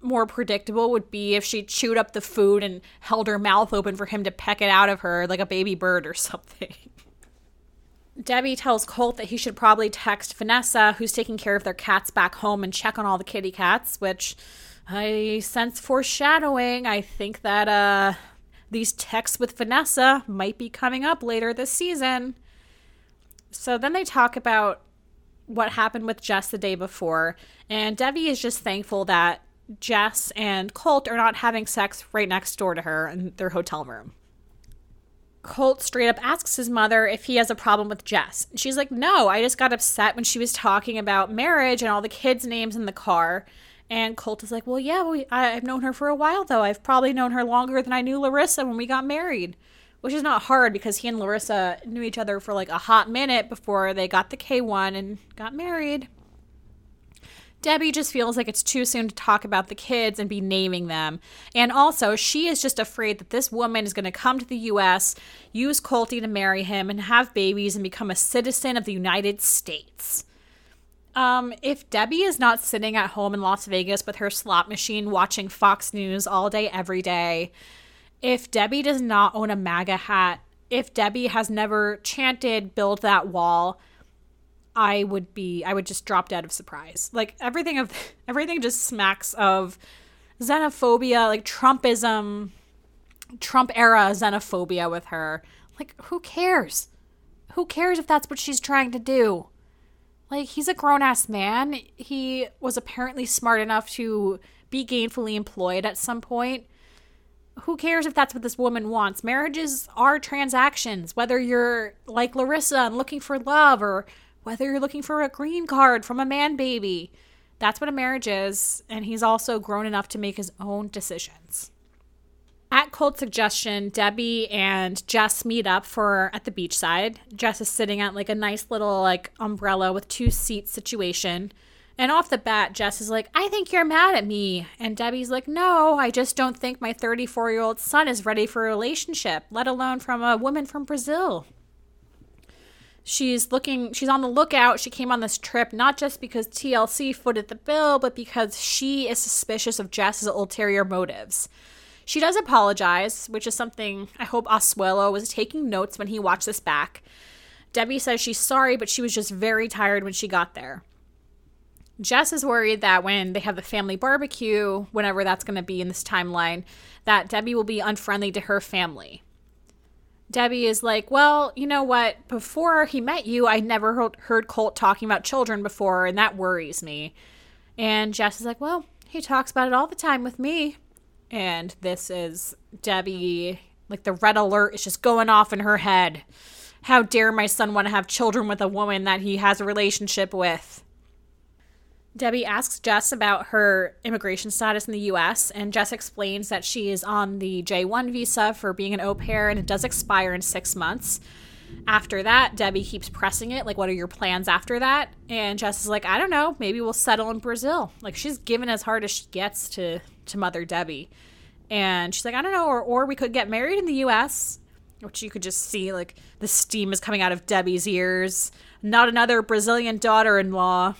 more predictable would be if she chewed up the food and held her mouth open for him to peck it out of her like a baby bird or something. Debbie tells Colt that he should probably text Vanessa, who's taking care of their cats back home, and check on all the kitty cats, which I sense foreshadowing. I think that uh, these texts with Vanessa might be coming up later this season. So then they talk about what happened with Jess the day before, and Debbie is just thankful that Jess and Colt are not having sex right next door to her in their hotel room. Colt straight up asks his mother if he has a problem with Jess. She's like, No, I just got upset when she was talking about marriage and all the kids' names in the car. And Colt is like, Well, yeah, we, I, I've known her for a while, though. I've probably known her longer than I knew Larissa when we got married which is not hard because he and Larissa knew each other for like a hot minute before they got the K1 and got married. Debbie just feels like it's too soon to talk about the kids and be naming them. And also, she is just afraid that this woman is going to come to the US, use Colty to marry him, and have babies and become a citizen of the United States. Um, if Debbie is not sitting at home in Las Vegas with her slot machine watching Fox News all day, every day, if Debbie does not own a MAGA hat, if Debbie has never chanted build that wall, I would be I would just drop dead of surprise. Like everything of everything just smacks of xenophobia, like Trumpism, Trump era xenophobia with her. Like who cares? Who cares if that's what she's trying to do? Like he's a grown ass man. He was apparently smart enough to be gainfully employed at some point who cares if that's what this woman wants? Marriages are transactions, whether you're like Larissa and looking for love or whether you're looking for a green card from a man baby. That's what a marriage is, and he's also grown enough to make his own decisions. At Colt's suggestion, Debbie and Jess meet up for at the beachside. Jess is sitting at like a nice little like umbrella with two seat situation. And off the bat, Jess is like, I think you're mad at me. And Debbie's like, No, I just don't think my 34 year old son is ready for a relationship, let alone from a woman from Brazil. She's looking, she's on the lookout. She came on this trip not just because TLC footed the bill, but because she is suspicious of Jess's ulterior motives. She does apologize, which is something I hope Asuelu was taking notes when he watched this back. Debbie says she's sorry, but she was just very tired when she got there. Jess is worried that when they have the family barbecue, whenever that's going to be in this timeline, that Debbie will be unfriendly to her family. Debbie is like, Well, you know what? Before he met you, I never heard Colt talking about children before, and that worries me. And Jess is like, Well, he talks about it all the time with me. And this is Debbie, like the red alert is just going off in her head. How dare my son want to have children with a woman that he has a relationship with? Debbie asks Jess about her immigration status in the US, and Jess explains that she is on the J1 visa for being an au pair and it does expire in six months. After that, Debbie keeps pressing it, like, what are your plans after that? And Jess is like, I don't know, maybe we'll settle in Brazil. Like, she's given as hard as she gets to, to Mother Debbie. And she's like, I don't know, or, or we could get married in the US, which you could just see, like, the steam is coming out of Debbie's ears. Not another Brazilian daughter in law.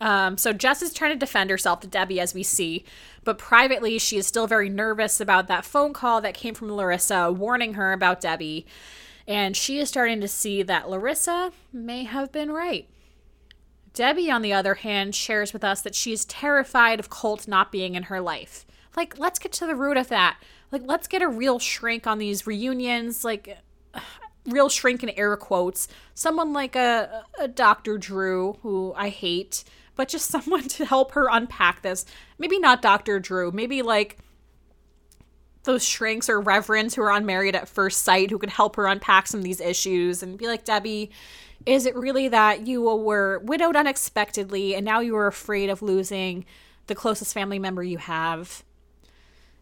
Um, so Jess is trying to defend herself to Debbie, as we see, but privately, she is still very nervous about that phone call that came from Larissa warning her about Debbie. And she is starting to see that Larissa may have been right. Debbie, on the other hand, shares with us that she is terrified of Colt not being in her life. Like, let's get to the root of that. Like, let's get a real shrink on these reunions. Like, real shrink in air quotes. Someone like a, a Dr. Drew, who I hate but just someone to help her unpack this. Maybe not Dr. Drew, maybe like those shrinks or reverends who are unmarried at First Sight who could help her unpack some of these issues and be like, Debbie, is it really that you were widowed unexpectedly and now you are afraid of losing the closest family member you have?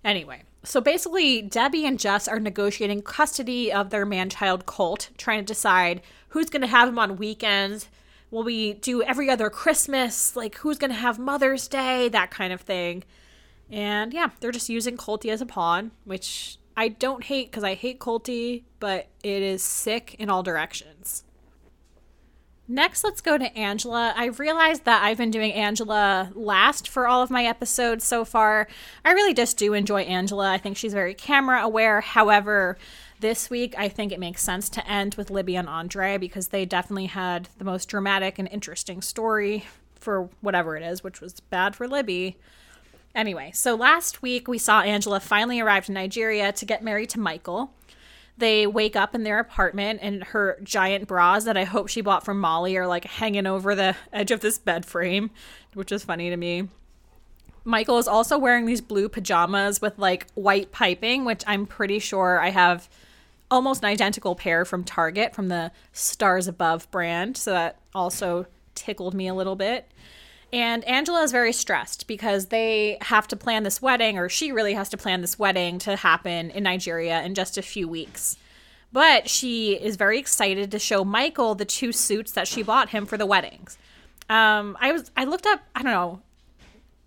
Anyway, so basically, Debbie and Jess are negotiating custody of their man child Colt, trying to decide who's going to have him on weekends, will we do every other Christmas? Like, who's going to have Mother's Day? That kind of thing. And yeah, they're just using Colty as a pawn, which I don't hate because I hate Colty, but it is sick in all directions. Next, let's go to Angela. I realized that I've been doing Angela last for all of my episodes so far. I really just do enjoy Angela. I think she's very camera aware. However, this week, I think it makes sense to end with Libby and Andre because they definitely had the most dramatic and interesting story for whatever it is, which was bad for Libby. Anyway, so last week we saw Angela finally arrive in Nigeria to get married to Michael. They wake up in their apartment and her giant bras that I hope she bought from Molly are like hanging over the edge of this bed frame, which is funny to me. Michael is also wearing these blue pajamas with like white piping, which I'm pretty sure I have almost an identical pair from Target from the Stars Above brand. So that also tickled me a little bit. And Angela is very stressed because they have to plan this wedding, or she really has to plan this wedding to happen in Nigeria in just a few weeks. But she is very excited to show Michael the two suits that she bought him for the weddings. Um, I was I looked up I don't know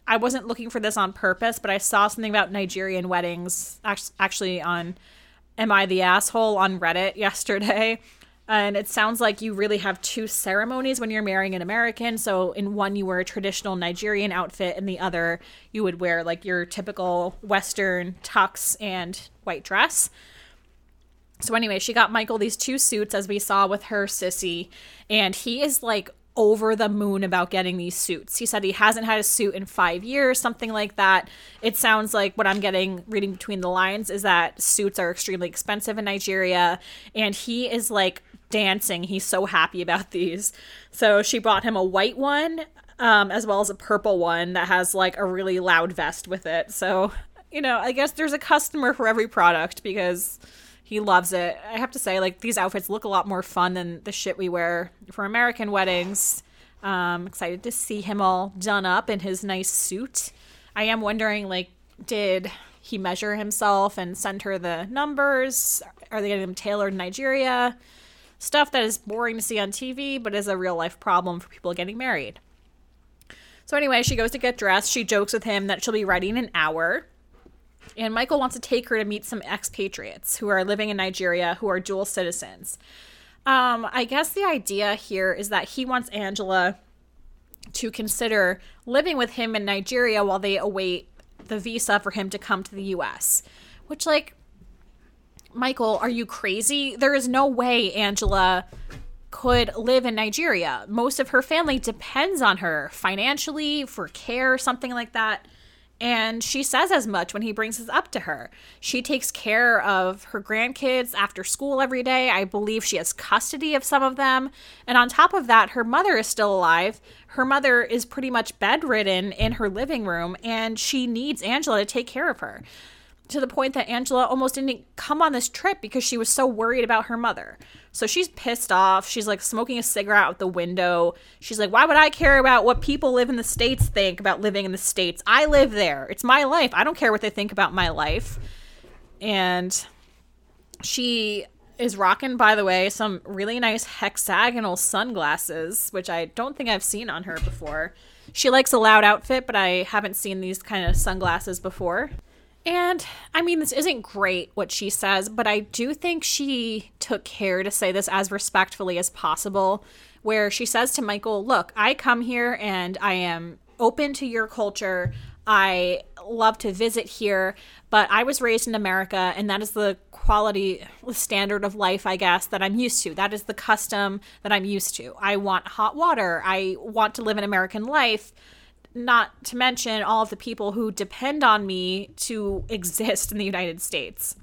I wasn't looking for this on purpose, but I saw something about Nigerian weddings actually on Am I the Asshole on Reddit yesterday. And it sounds like you really have two ceremonies when you're marrying an American. So, in one, you wear a traditional Nigerian outfit, and the other, you would wear like your typical Western tux and white dress. So, anyway, she got Michael these two suits, as we saw with her sissy, and he is like over the moon about getting these suits. He said he hasn't had a suit in five years, something like that. It sounds like what I'm getting reading between the lines is that suits are extremely expensive in Nigeria, and he is like dancing. He's so happy about these. So she bought him a white one, um, as well as a purple one that has like a really loud vest with it. So, you know, I guess there's a customer for every product because he loves it. I have to say, like these outfits look a lot more fun than the shit we wear for American weddings. Um, excited to see him all done up in his nice suit. I am wondering, like, did he measure himself and send her the numbers? Are they getting them tailored in Nigeria? Stuff that is boring to see on TV, but is a real life problem for people getting married. So anyway, she goes to get dressed. She jokes with him that she'll be ready in an hour. And Michael wants to take her to meet some expatriates who are living in Nigeria who are dual citizens. Um, I guess the idea here is that he wants Angela to consider living with him in Nigeria while they await the visa for him to come to the US. Which, like, Michael, are you crazy? There is no way Angela could live in Nigeria. Most of her family depends on her financially, for care, something like that. And she says as much when he brings this up to her. She takes care of her grandkids after school every day. I believe she has custody of some of them. And on top of that, her mother is still alive. Her mother is pretty much bedridden in her living room, and she needs Angela to take care of her to the point that Angela almost didn't come on this trip because she was so worried about her mother. So she's pissed off. She's like smoking a cigarette out the window. She's like, why would I care about what people live in the States think about living in the States? I live there. It's my life. I don't care what they think about my life. And she is rocking, by the way, some really nice hexagonal sunglasses, which I don't think I've seen on her before. She likes a loud outfit, but I haven't seen these kind of sunglasses before. And I mean, this isn't great what she says, but I do think she took care to say this as respectfully as possible. Where she says to Michael, Look, I come here and I am open to your culture. I love to visit here, but I was raised in America, and that is the quality standard of life, I guess, that I'm used to. That is the custom that I'm used to. I want hot water. I want to live an American life not to mention all of the people who depend on me to exist in the United States.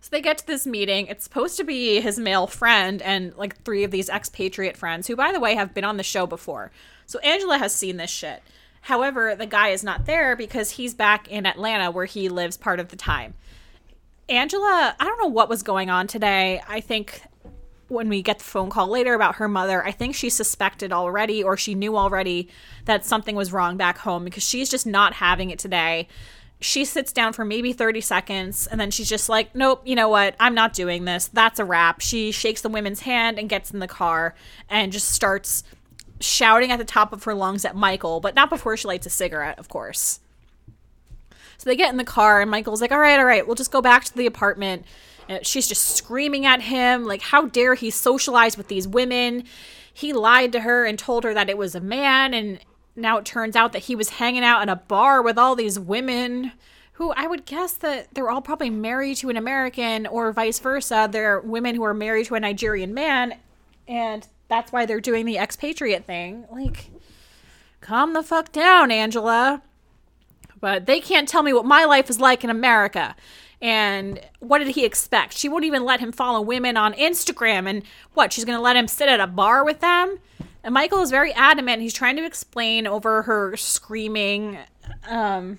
So they get to this meeting. It's supposed to be his male friend and like three of these expatriate friends, who, by the way, have been on the show before. So Angela has seen this shit. However, the guy is not there because he's back in Atlanta where he lives part of the time. Angela, I don't know what was going on today. I think when we get the phone call later about her mother, I think she suspected already or she knew already that something was wrong back home because she's just not having it today. She sits down for maybe 30 seconds and then she's just like, nope, you know what? I'm not doing this. That's a wrap. She shakes the woman's hand and gets in the car and just starts shouting at the top of her lungs at Michael, but not before she lights a cigarette, of course. So they get in the car and Michael's like, all right, all right, we'll just go back to the apartment she's just screaming at him, like, how dare he socialize with these women? He lied to her and told her that it was a man, and now it turns out that he was hanging out in a bar with all these women who I would guess that they're all probably married to an American or vice versa. They're women who are married to a Nigerian man, and that's why they're doing the expatriate thing. Like, calm the fuck down, Angela. But they can't tell me what my life is like in America. And what did he expect? She won't even let him follow women on Instagram. And what? She's going to let him sit at a bar with them? And Michael is very adamant. He's trying to explain over her screaming um,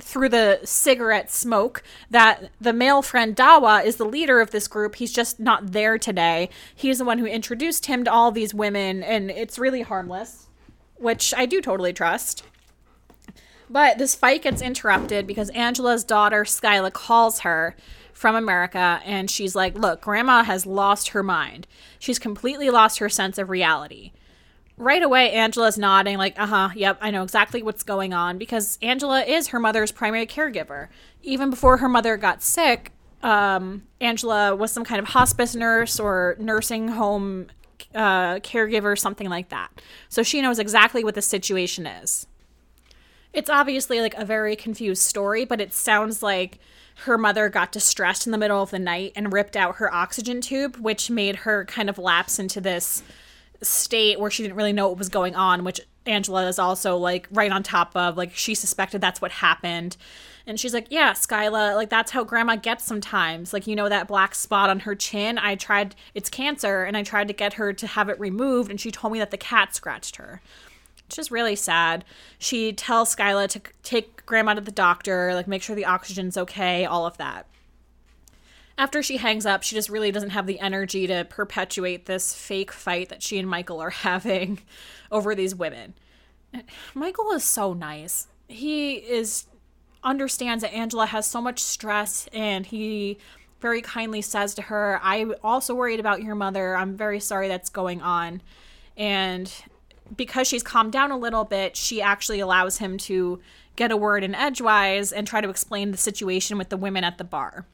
through the cigarette smoke that the male friend Dawa is the leader of this group. He's just not there today. He's the one who introduced him to all these women, and it's really harmless, which I do totally trust. But this fight gets interrupted because Angela's daughter, Skyla, calls her from America and she's like, Look, grandma has lost her mind. She's completely lost her sense of reality. Right away, Angela's nodding, like, uh huh, yep, I know exactly what's going on because Angela is her mother's primary caregiver. Even before her mother got sick, um, Angela was some kind of hospice nurse or nursing home uh, caregiver, something like that. So she knows exactly what the situation is. It's obviously like a very confused story, but it sounds like her mother got distressed in the middle of the night and ripped out her oxygen tube, which made her kind of lapse into this state where she didn't really know what was going on, which Angela is also like right on top of. Like she suspected that's what happened. And she's like, Yeah, Skyla, like that's how grandma gets sometimes. Like, you know, that black spot on her chin. I tried, it's cancer, and I tried to get her to have it removed, and she told me that the cat scratched her. It's just really sad. She tells Skyla to take grandma to the doctor, like make sure the oxygen's okay, all of that. After she hangs up, she just really doesn't have the energy to perpetuate this fake fight that she and Michael are having over these women. Michael is so nice. He is understands that Angela has so much stress and he very kindly says to her, I'm also worried about your mother. I'm very sorry that's going on. And because she's calmed down a little bit, she actually allows him to get a word in edgewise and try to explain the situation with the women at the bar.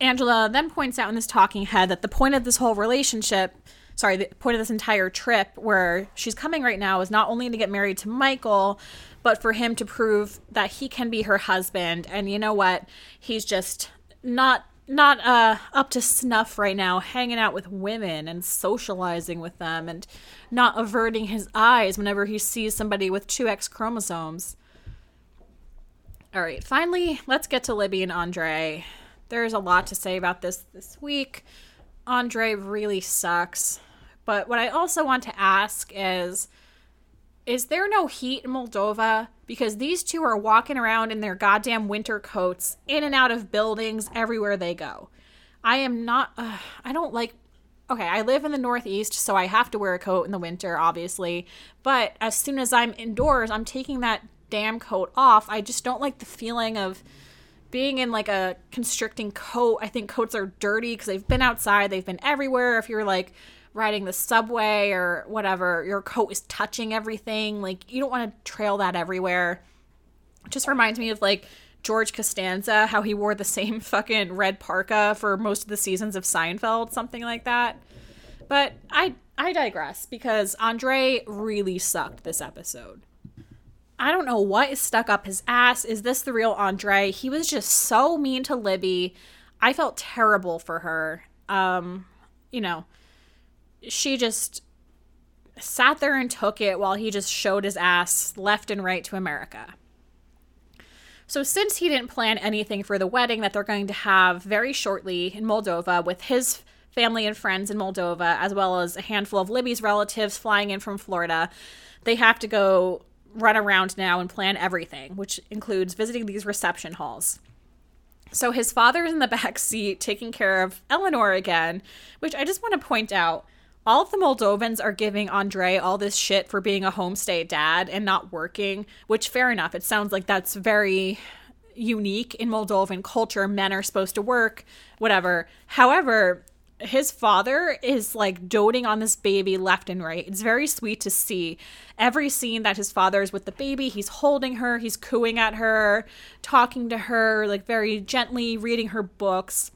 Angela then points out in this talking head that the point of this whole relationship, sorry, the point of this entire trip where she's coming right now is not only to get married to Michael, but for him to prove that he can be her husband. And you know what? He's just not not uh, up to snuff right now, hanging out with women and socializing with them and not averting his eyes whenever he sees somebody with two X chromosomes. All right, finally, let's get to Libby and Andre. There's a lot to say about this this week. Andre really sucks. But what I also want to ask is is there no heat in Moldova? Because these two are walking around in their goddamn winter coats, in and out of buildings everywhere they go. I am not, uh, I don't like, okay, I live in the Northeast, so I have to wear a coat in the winter, obviously. But as soon as I'm indoors, I'm taking that damn coat off. I just don't like the feeling of being in like a constricting coat. I think coats are dirty because they've been outside, they've been everywhere. If you're like, riding the subway or whatever, your coat is touching everything. Like, you don't want to trail that everywhere. It just reminds me of like George Costanza, how he wore the same fucking red parka for most of the seasons of Seinfeld, something like that. But I I digress because Andre really sucked this episode. I don't know what is stuck up his ass. Is this the real Andre? He was just so mean to Libby. I felt terrible for her. Um, you know, she just sat there and took it while he just showed his ass left and right to America. So, since he didn't plan anything for the wedding that they're going to have very shortly in Moldova with his family and friends in Moldova, as well as a handful of Libby's relatives flying in from Florida, they have to go run around now and plan everything, which includes visiting these reception halls. So, his father's in the back seat taking care of Eleanor again, which I just want to point out all of the Moldovans are giving Andre all this shit for being a homestay dad and not working, which fair enough. It sounds like that's very unique in Moldovan culture. Men are supposed to work, whatever. However, his father is like doting on this baby left and right. It's very sweet to see. Every scene that his father is with the baby, he's holding her, he's cooing at her, talking to her, like very gently, reading her books.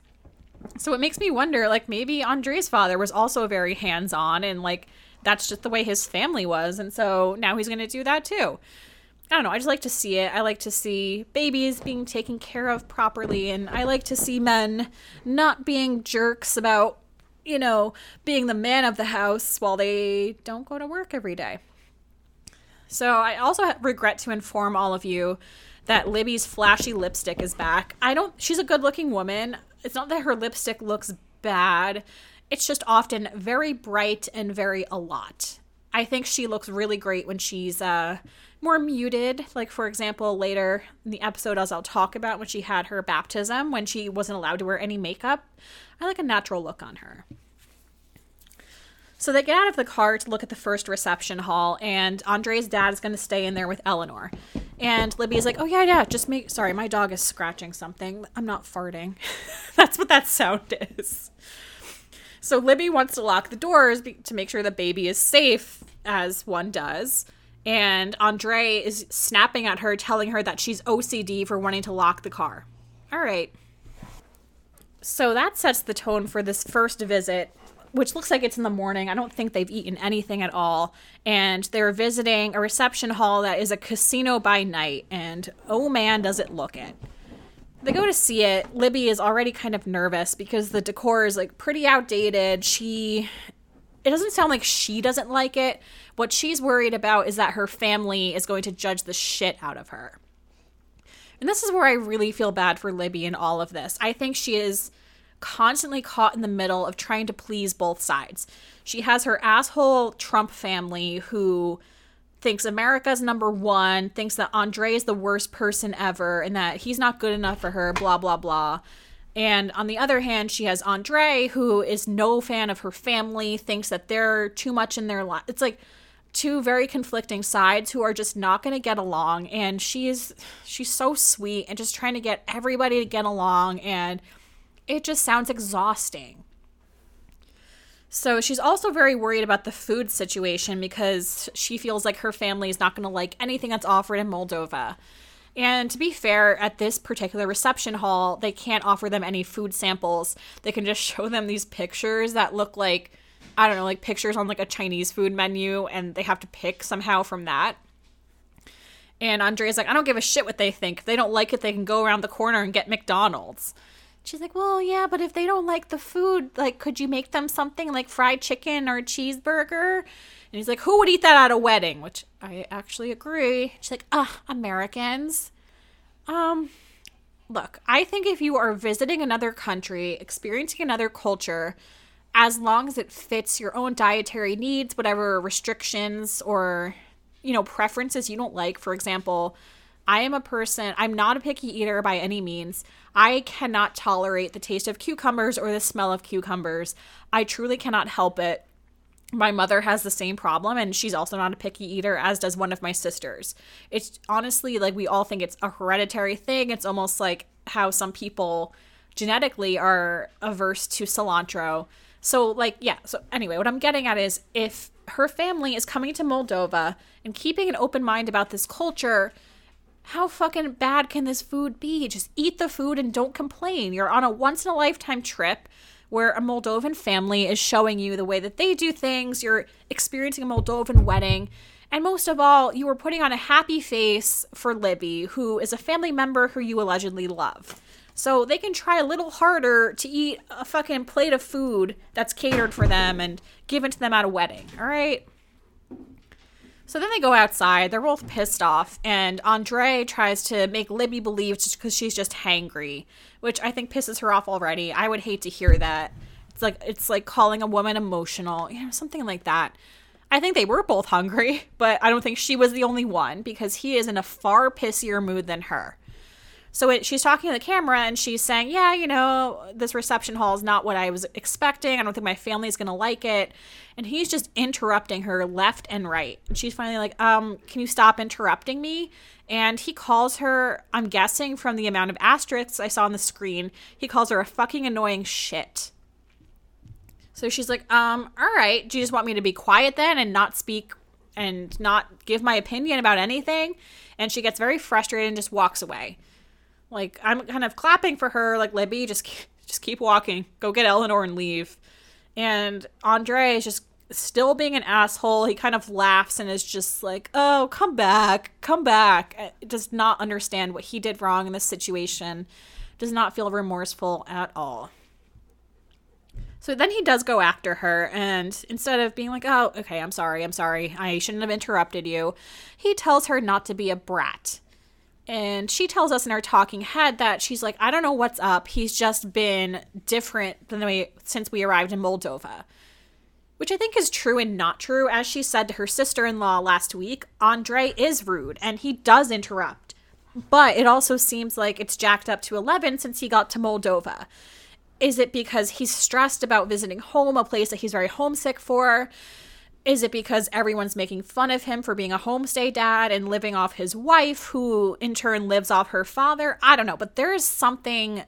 So it makes me wonder like maybe Andre's father was also very hands on and like that's just the way his family was. And so now he's going to do that too. I don't know. I just like to see it. I like to see babies being taken care of properly. And I like to see men not being jerks about, you know, being the man of the house while they don't go to work every day. So I also regret to inform all of you that Libby's flashy lipstick is back. I don't she's a good-looking woman. It's not that her lipstick looks bad. It's just often very bright and very a lot. I think she looks really great when she's uh more muted. Like for example, later in the episode as I'll talk about when she had her baptism when she wasn't allowed to wear any makeup. I like a natural look on her. So they get out of the car to look at the first reception hall, and Andre's dad is going to stay in there with Eleanor. And Libby's like, "Oh yeah, yeah, just make sorry, my dog is scratching something. I'm not farting. That's what that sound is." So Libby wants to lock the doors to make sure the baby is safe, as one does. And Andre is snapping at her, telling her that she's OCD for wanting to lock the car. All right. So that sets the tone for this first visit which looks like it's in the morning. I don't think they've eaten anything at all. And they're visiting a reception hall that is a casino by night. And oh man, does it look it. They go to see it. Libby is already kind of nervous because the decor is like pretty outdated. She. It doesn't sound like she doesn't like it. What she's worried about is that her family is going to judge the shit out of her. And this is where I really feel bad for Libby in all of this. I think she is constantly caught in the middle of trying to please both sides. She has her asshole Trump family who thinks America's number one, thinks that Andre is the worst person ever and that he's not good enough for her, blah, blah, blah. And on the other hand, she has Andre, who is no fan of her family, thinks that they're too much in their life. It's like two very conflicting sides who are just not going to get along. And she's she's so sweet and just trying to get everybody to get along. And it just sounds exhausting. So she's also very worried about the food situation because she feels like her family is not going to like anything that's offered in Moldova. And to be fair, at this particular reception hall, they can't offer them any food samples. They can just show them these pictures that look like, I don't know, like pictures on like a Chinese food menu, and they have to pick somehow from that. And Andrea's like, I don't give a shit what they think. If they don't like it, they can go around the corner and get McDonald's. She's like, well, yeah, but if they don't like the food, like, could you make them something like fried chicken or a cheeseburger? And he's like, who would eat that at a wedding? Which I actually agree. She's like, ah, Americans. Um, look, I think if you are visiting another country, experiencing another culture, as long as it fits your own dietary needs, whatever restrictions or, you know, preferences you don't like, for example, I am a person, I'm not a picky eater by any means. I cannot tolerate the taste of cucumbers or the smell of cucumbers. I truly cannot help it. My mother has the same problem, and she's also not a picky eater, as does one of my sisters. It's honestly like we all think it's a hereditary thing. It's almost like how some people genetically are averse to cilantro. So, like, yeah. So, anyway, what I'm getting at is if her family is coming to Moldova and keeping an open mind about this culture, how fucking bad can this food be? Just eat the food and don't complain. You're on a once in a lifetime trip where a Moldovan family is showing you the way that they do things. You're experiencing a Moldovan wedding. And most of all, you are putting on a happy face for Libby, who is a family member who you allegedly love. So they can try a little harder to eat a fucking plate of food that's catered for them and given to them at a wedding, all right? So then they go outside. They're both pissed off, and Andre tries to make Libby believe because she's just hangry, which I think pisses her off already. I would hate to hear that. It's like it's like calling a woman emotional, you know, something like that. I think they were both hungry, but I don't think she was the only one because he is in a far pissier mood than her. So it, she's talking to the camera and she's saying, Yeah, you know, this reception hall is not what I was expecting. I don't think my family's going to like it. And he's just interrupting her left and right. And she's finally like, Um, can you stop interrupting me? And he calls her, I'm guessing from the amount of asterisks I saw on the screen, he calls her a fucking annoying shit. So she's like, Um, all right. Do you just want me to be quiet then and not speak and not give my opinion about anything? And she gets very frustrated and just walks away. Like I'm kind of clapping for her, like Libby, just just keep walking, go get Eleanor and leave. And Andre is just still being an asshole. He kind of laughs and is just like, "Oh, come back, come back." Uh, does not understand what he did wrong in this situation. Does not feel remorseful at all. So then he does go after her, and instead of being like, oh, okay, I'm sorry, I'm sorry, I shouldn't have interrupted you, he tells her not to be a brat. And she tells us in her talking head that she's like, I don't know what's up. He's just been different than the way since we arrived in Moldova. Which I think is true and not true. As she said to her sister in law last week, Andre is rude and he does interrupt. But it also seems like it's jacked up to 11 since he got to Moldova. Is it because he's stressed about visiting home, a place that he's very homesick for? Is it because everyone's making fun of him for being a homestay dad and living off his wife, who in turn lives off her father? I don't know, but there is something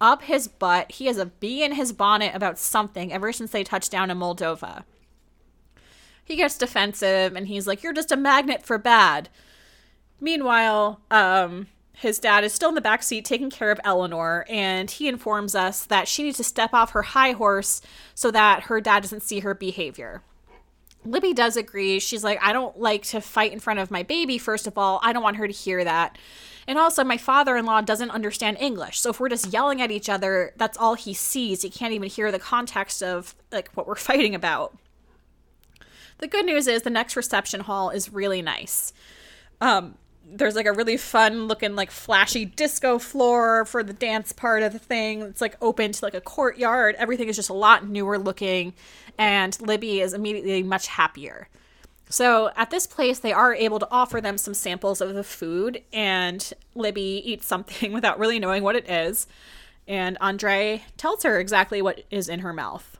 up his butt. He has a bee in his bonnet about something ever since they touched down in Moldova. He gets defensive and he's like, You're just a magnet for bad. Meanwhile, um, his dad is still in the back seat taking care of Eleanor, and he informs us that she needs to step off her high horse so that her dad doesn't see her behavior. Libby does agree. She's like, I don't like to fight in front of my baby, first of all. I don't want her to hear that. And also, my father in law doesn't understand English. So if we're just yelling at each other, that's all he sees. He can't even hear the context of like what we're fighting about. The good news is the next reception hall is really nice. Um, there's like a really fun looking like flashy disco floor for the dance part of the thing. It's like open to like a courtyard. Everything is just a lot newer looking and libby is immediately much happier. So at this place they are able to offer them some samples of the food and libby eats something without really knowing what it is and andre tells her exactly what is in her mouth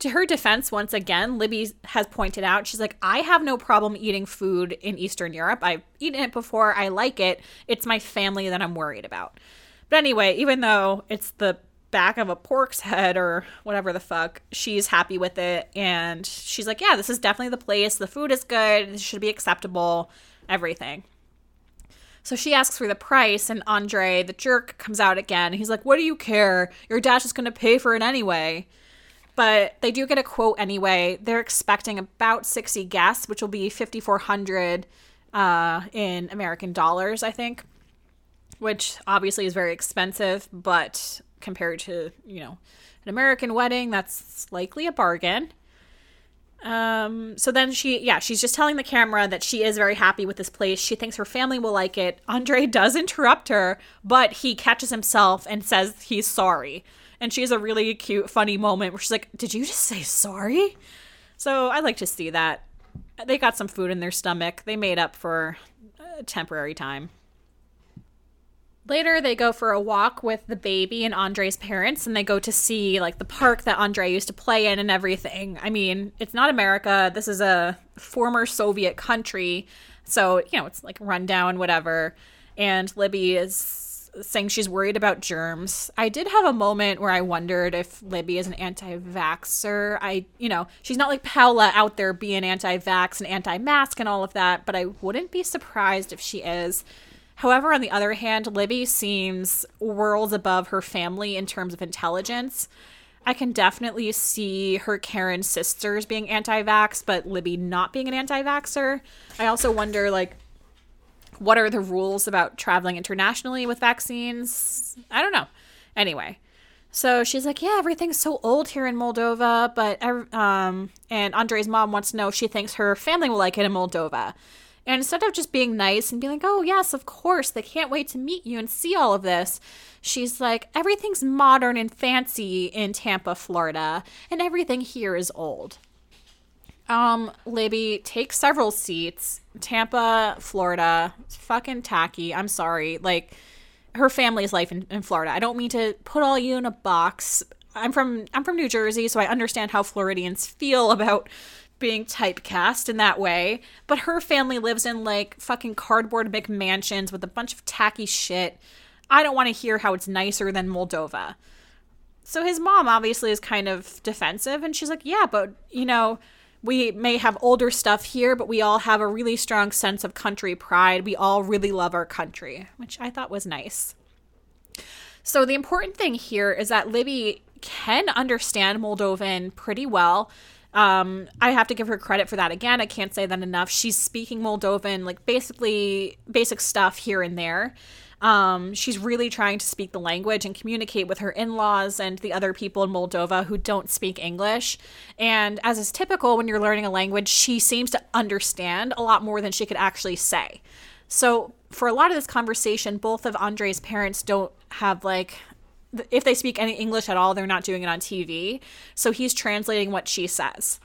to her defense, once again, Libby has pointed out, she's like, I have no problem eating food in Eastern Europe. I've eaten it before. I like it. It's my family that I'm worried about. But anyway, even though it's the back of a pork's head or whatever the fuck, she's happy with it. And she's like, yeah, this is definitely the place. The food is good. This should be acceptable. Everything. So she asks for the price, and Andre, the jerk, comes out again. He's like, What do you care? Your dad's just going to pay for it anyway but they do get a quote anyway. They're expecting about 60 guests, which will be 5,400 uh, in American dollars, I think, which obviously is very expensive, but compared to, you know, an American wedding, that's likely a bargain. Um, so then she, yeah, she's just telling the camera that she is very happy with this place. She thinks her family will like it. Andre does interrupt her, but he catches himself and says he's sorry and she has a really cute, funny moment where she's like, "Did you just say sorry?" So I like to see that. They got some food in their stomach. They made up for a temporary time. Later, they go for a walk with the baby and Andre's parents, and they go to see like the park that Andre used to play in and everything. I mean, it's not America. This is a former Soviet country, so you know it's like rundown, whatever. And Libby is saying she's worried about germs. I did have a moment where I wondered if Libby is an anti-vaxxer. I, you know, she's not like Paula out there being anti-vax and anti-mask and all of that, but I wouldn't be surprised if she is. However, on the other hand, Libby seems worlds above her family in terms of intelligence. I can definitely see her Karen sisters being anti-vax, but Libby not being an anti-vaxxer. I also wonder like what are the rules about traveling internationally with vaccines? I don't know. Anyway, so she's like, yeah, everything's so old here in Moldova, but um, and Andre's mom wants to know she thinks her family will like it in Moldova. And instead of just being nice and being like, oh, yes, of course, they can't wait to meet you and see all of this, she's like, everything's modern and fancy in Tampa, Florida, and everything here is old. Um, Libby takes several seats. Tampa, Florida. It's fucking tacky. I'm sorry. Like her family's life in, in Florida. I don't mean to put all you in a box. I'm from I'm from New Jersey, so I understand how Floridians feel about being typecast in that way. But her family lives in like fucking cardboard McMansions with a bunch of tacky shit. I don't want to hear how it's nicer than Moldova. So his mom obviously is kind of defensive, and she's like, "Yeah, but you know." We may have older stuff here, but we all have a really strong sense of country pride. We all really love our country, which I thought was nice. So, the important thing here is that Libby can understand Moldovan pretty well. Um, I have to give her credit for that again. I can't say that enough. She's speaking Moldovan, like basically basic stuff here and there. Um, she's really trying to speak the language and communicate with her in laws and the other people in Moldova who don't speak English. And as is typical when you're learning a language, she seems to understand a lot more than she could actually say. So, for a lot of this conversation, both of Andre's parents don't have like if they speak any English at all, they're not doing it on TV. So he's translating what she says.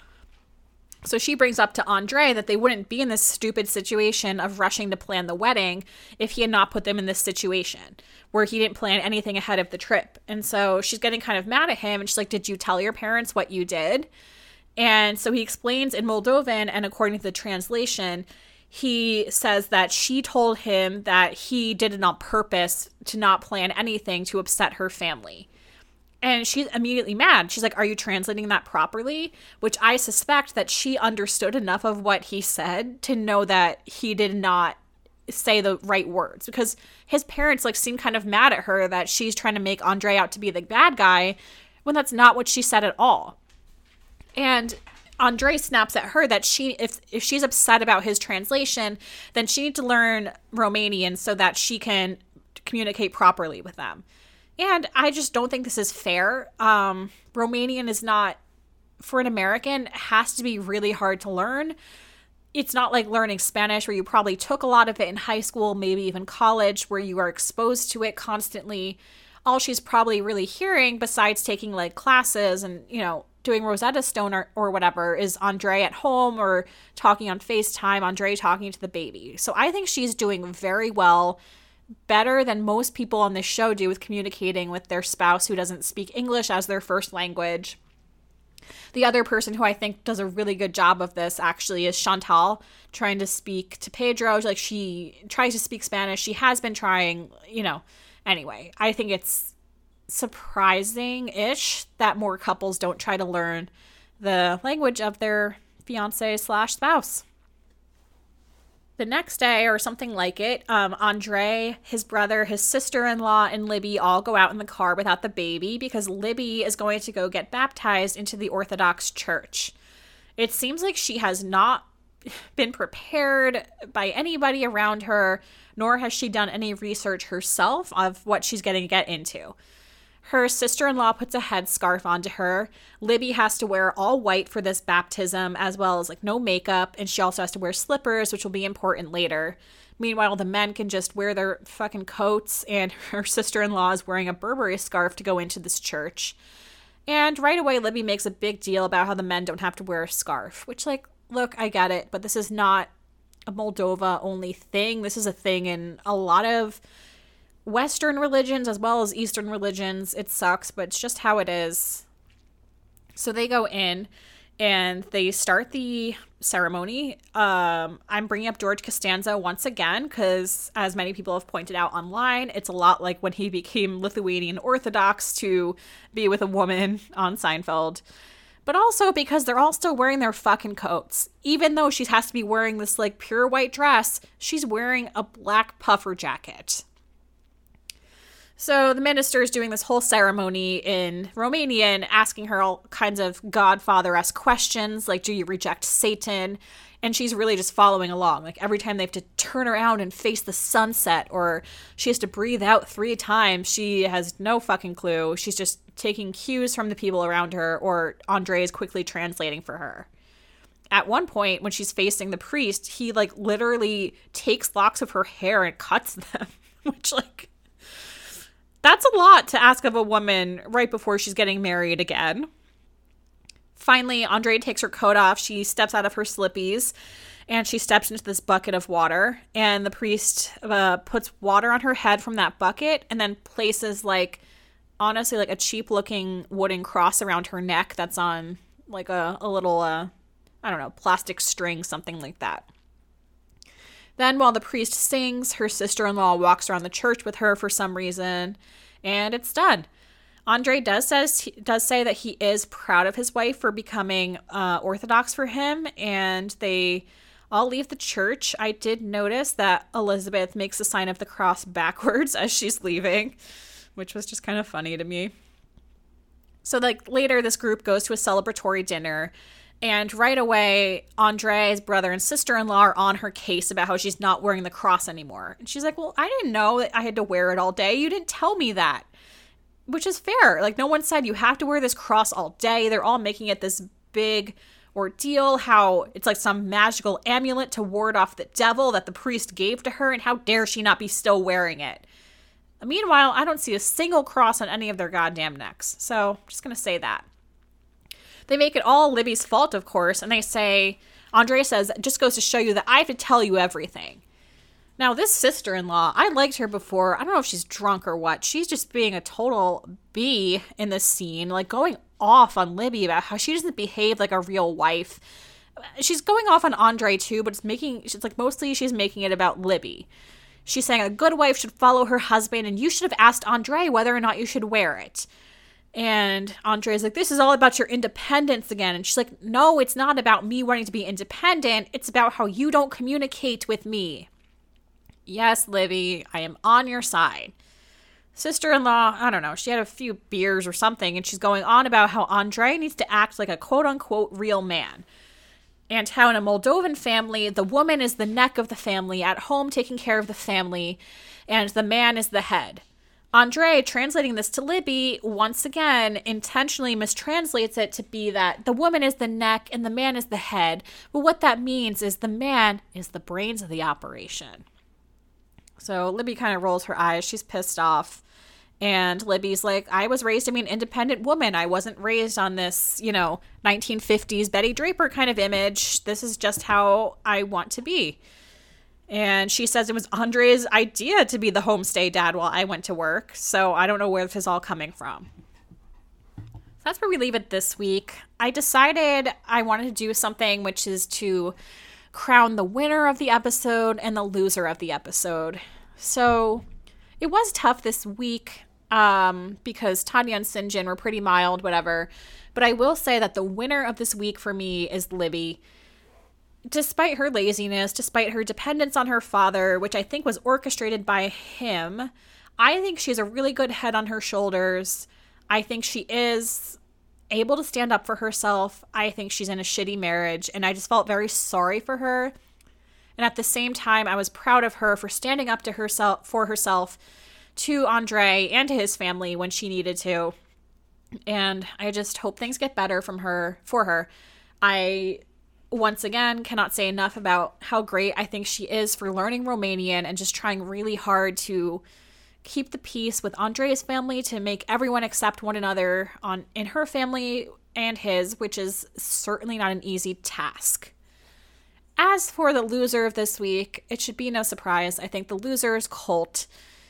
So she brings up to Andre that they wouldn't be in this stupid situation of rushing to plan the wedding if he had not put them in this situation where he didn't plan anything ahead of the trip. And so she's getting kind of mad at him and she's like, Did you tell your parents what you did? And so he explains in Moldovan, and according to the translation, he says that she told him that he did it on purpose to not plan anything to upset her family. And she's immediately mad. She's like, Are you translating that properly? Which I suspect that she understood enough of what he said to know that he did not say the right words because his parents like seem kind of mad at her that she's trying to make Andrei out to be the bad guy when that's not what she said at all. And Andrei snaps at her that she if if she's upset about his translation, then she needs to learn Romanian so that she can communicate properly with them. And I just don't think this is fair. Um, Romanian is not, for an American, has to be really hard to learn. It's not like learning Spanish, where you probably took a lot of it in high school, maybe even college, where you are exposed to it constantly. All she's probably really hearing, besides taking like classes and, you know, doing Rosetta Stone or, or whatever, is Andrei at home or talking on FaceTime, Andrei talking to the baby. So I think she's doing very well better than most people on this show do with communicating with their spouse who doesn't speak English as their first language. The other person who I think does a really good job of this actually is Chantel, trying to speak to Pedro. Like she tries to speak Spanish. She has been trying, you know. Anyway, I think it's surprising ish that more couples don't try to learn the language of their fiance slash spouse the next day or something like it, um, Andrei, his brother, his sister in law, and Libby all go out in the car without the baby because Libby is going to go get baptized into the Orthodox Church. It seems like she has not been prepared by anybody around her, nor has she done any research herself of what she's going to get into. Her sister in law puts a headscarf onto her. Libby has to wear all white for this baptism, as well as like no makeup, and she also has to wear slippers, which will be important later. Meanwhile, the men can just wear their fucking coats, and her sister in law is wearing a Burberry scarf to go into this church. And right away, Libby makes a big deal about how the men don't have to wear a scarf, which, like, look, I get it, but this is not a Moldova only thing. This is a thing in a lot of Western religions as well as Eastern religions. It sucks, but it's just how it is. So they go in and they start the ceremony. Um, I'm bringing up George Costanza once again because, as many people have pointed out online, it's a lot like when he became Lithuanian Orthodox to be with a woman on Seinfeld. But also because they're all still wearing their fucking coats. Even though she has to be wearing this like pure white dress, she's wearing a black puffer jacket. So the minister is doing this whole ceremony in Romanian, asking her all kinds of Godfather esque questions, like, do you reject Satan? And she's really just following along. Like every time they have to turn around and face the sunset, or she has to breathe out three times, she has no fucking clue. She's just taking cues from the people around her, or Andrei is quickly translating for her at one point when she's facing the priest he like literally takes locks of her hair and cuts them which like that's a lot to ask of a woman right before she's getting married again. Finally, Andrei takes her coat off. She steps out of her slippies and she steps into this bucket of water. And the priest uh, puts water on her head from that bucket and then places, like, honestly, like a cheap looking wooden cross around her neck that's on, like, a, a little, uh, I don't know, plastic string, something like that. Then, while the priest sings, her sister in law walks around the church with her for some reason, and it's done. Andrei does says does say that he is proud of his wife for becoming uh, Orthodox for him, and they all leave the church. I did notice that Elizabeth makes the sign of the cross backwards as she's leaving, which was just kind of funny to me. So like later, this group goes to a celebratory dinner And right away, Andrei's brother and sister in law are on her case about how she's not wearing the cross anymore. And she's like, Well, I didn't know that I had to wear it all day. You didn't tell me that. Which is fair. Like, no one said you have to wear this cross all day. They're all making it this big ordeal, how it's like some magical amulet to ward off the devil that the priest gave to her, and how dare she not be still wearing it. Meanwhile, I don't see a single cross on any of their goddamn necks. So, I'm just gonna say that. They make it all Libby's fault, of course, and they say, Andrei says, just goes to show you that I have to tell you everything. Now, this sister in law, I liked her before. I don't know if she's drunk or what. She's just being a total bee in this scene, like going off on Libby about how she doesn't behave like a real wife. She's going off on Andrei too, but it's making, it's like mostly she's making it about Libby. She's saying a good wife should follow her husband, and you should have asked Andrei whether or not you should wear it. And Andrei's like, this is all about your independence again. And she's like, no, it's not about me wanting to be independent. It's about how you don't communicate with me. Yes, Libby, I am on your side. Sister in law, I don't know, she had a few beers or something, and she's going on about how Andrei needs to act like a quote unquote real man. And how in a Moldovan family, the woman is the neck of the family, at home taking care of the family, and the man is the head. Andrei, translating this to Libby, once again intentionally mistranslates it to be that the woman is the neck and the man is the head. But what that means is the man is the brains of the operation. So Libby kind of rolls her eyes. She's pissed off. And Libby's like, I was raised to be an independent woman. I wasn't raised on this, you know, 1950s Betty Draper kind of image. This is just how I want to be. And she says it was Andrei's idea to be the homestay dad while I went to work. So I don't know where this is all coming from. That's where we leave it this week. I decided I wanted to do something which is to crown the winner of the episode and the loser of the episode. So it was tough this week um, because Tania and Syngin were pretty mild, whatever. But I will say that the winner of this week for me is Libby despite her laziness, despite her dependence on her father, which I think was orchestrated by him, I think she's a really good head on her shoulders. I think she is able to stand up for herself. I think she's in a shitty marriage, and I just felt very sorry for her. And at the same time, I was proud of her for standing up to herself for herself to Andrei and to his family when she needed to. And I just hope things get better from her for her. I once again, cannot say enough about how great I think she is for learning Romanian and just trying really hard to keep the peace with Andrei's family to make everyone accept one another on in her family and his, which is certainly not an easy task. As for the loser of this week, it should be no surprise. I think the loser is Colt.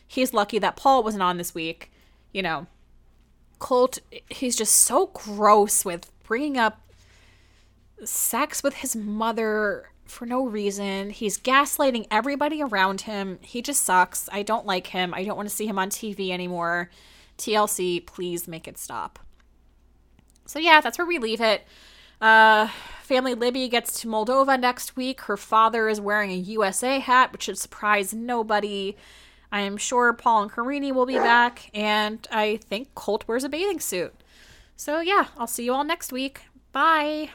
He's lucky that Paul wasn't on this week. You know, Colt, he's just so gross with bringing up sex with his mother for no reason. He's gaslighting everybody around him. He just sucks. I don't like him. I don't want to see him on TV anymore. TLC, please make it stop. So, yeah, that's where we leave it. Uh, family Libby gets to Moldova next week. Her father is wearing a USA hat, which should surprise nobody. I am sure Paul and Karine will be back, and I think Colt wears a bathing suit. So, yeah, I'll see you all next week. Bye.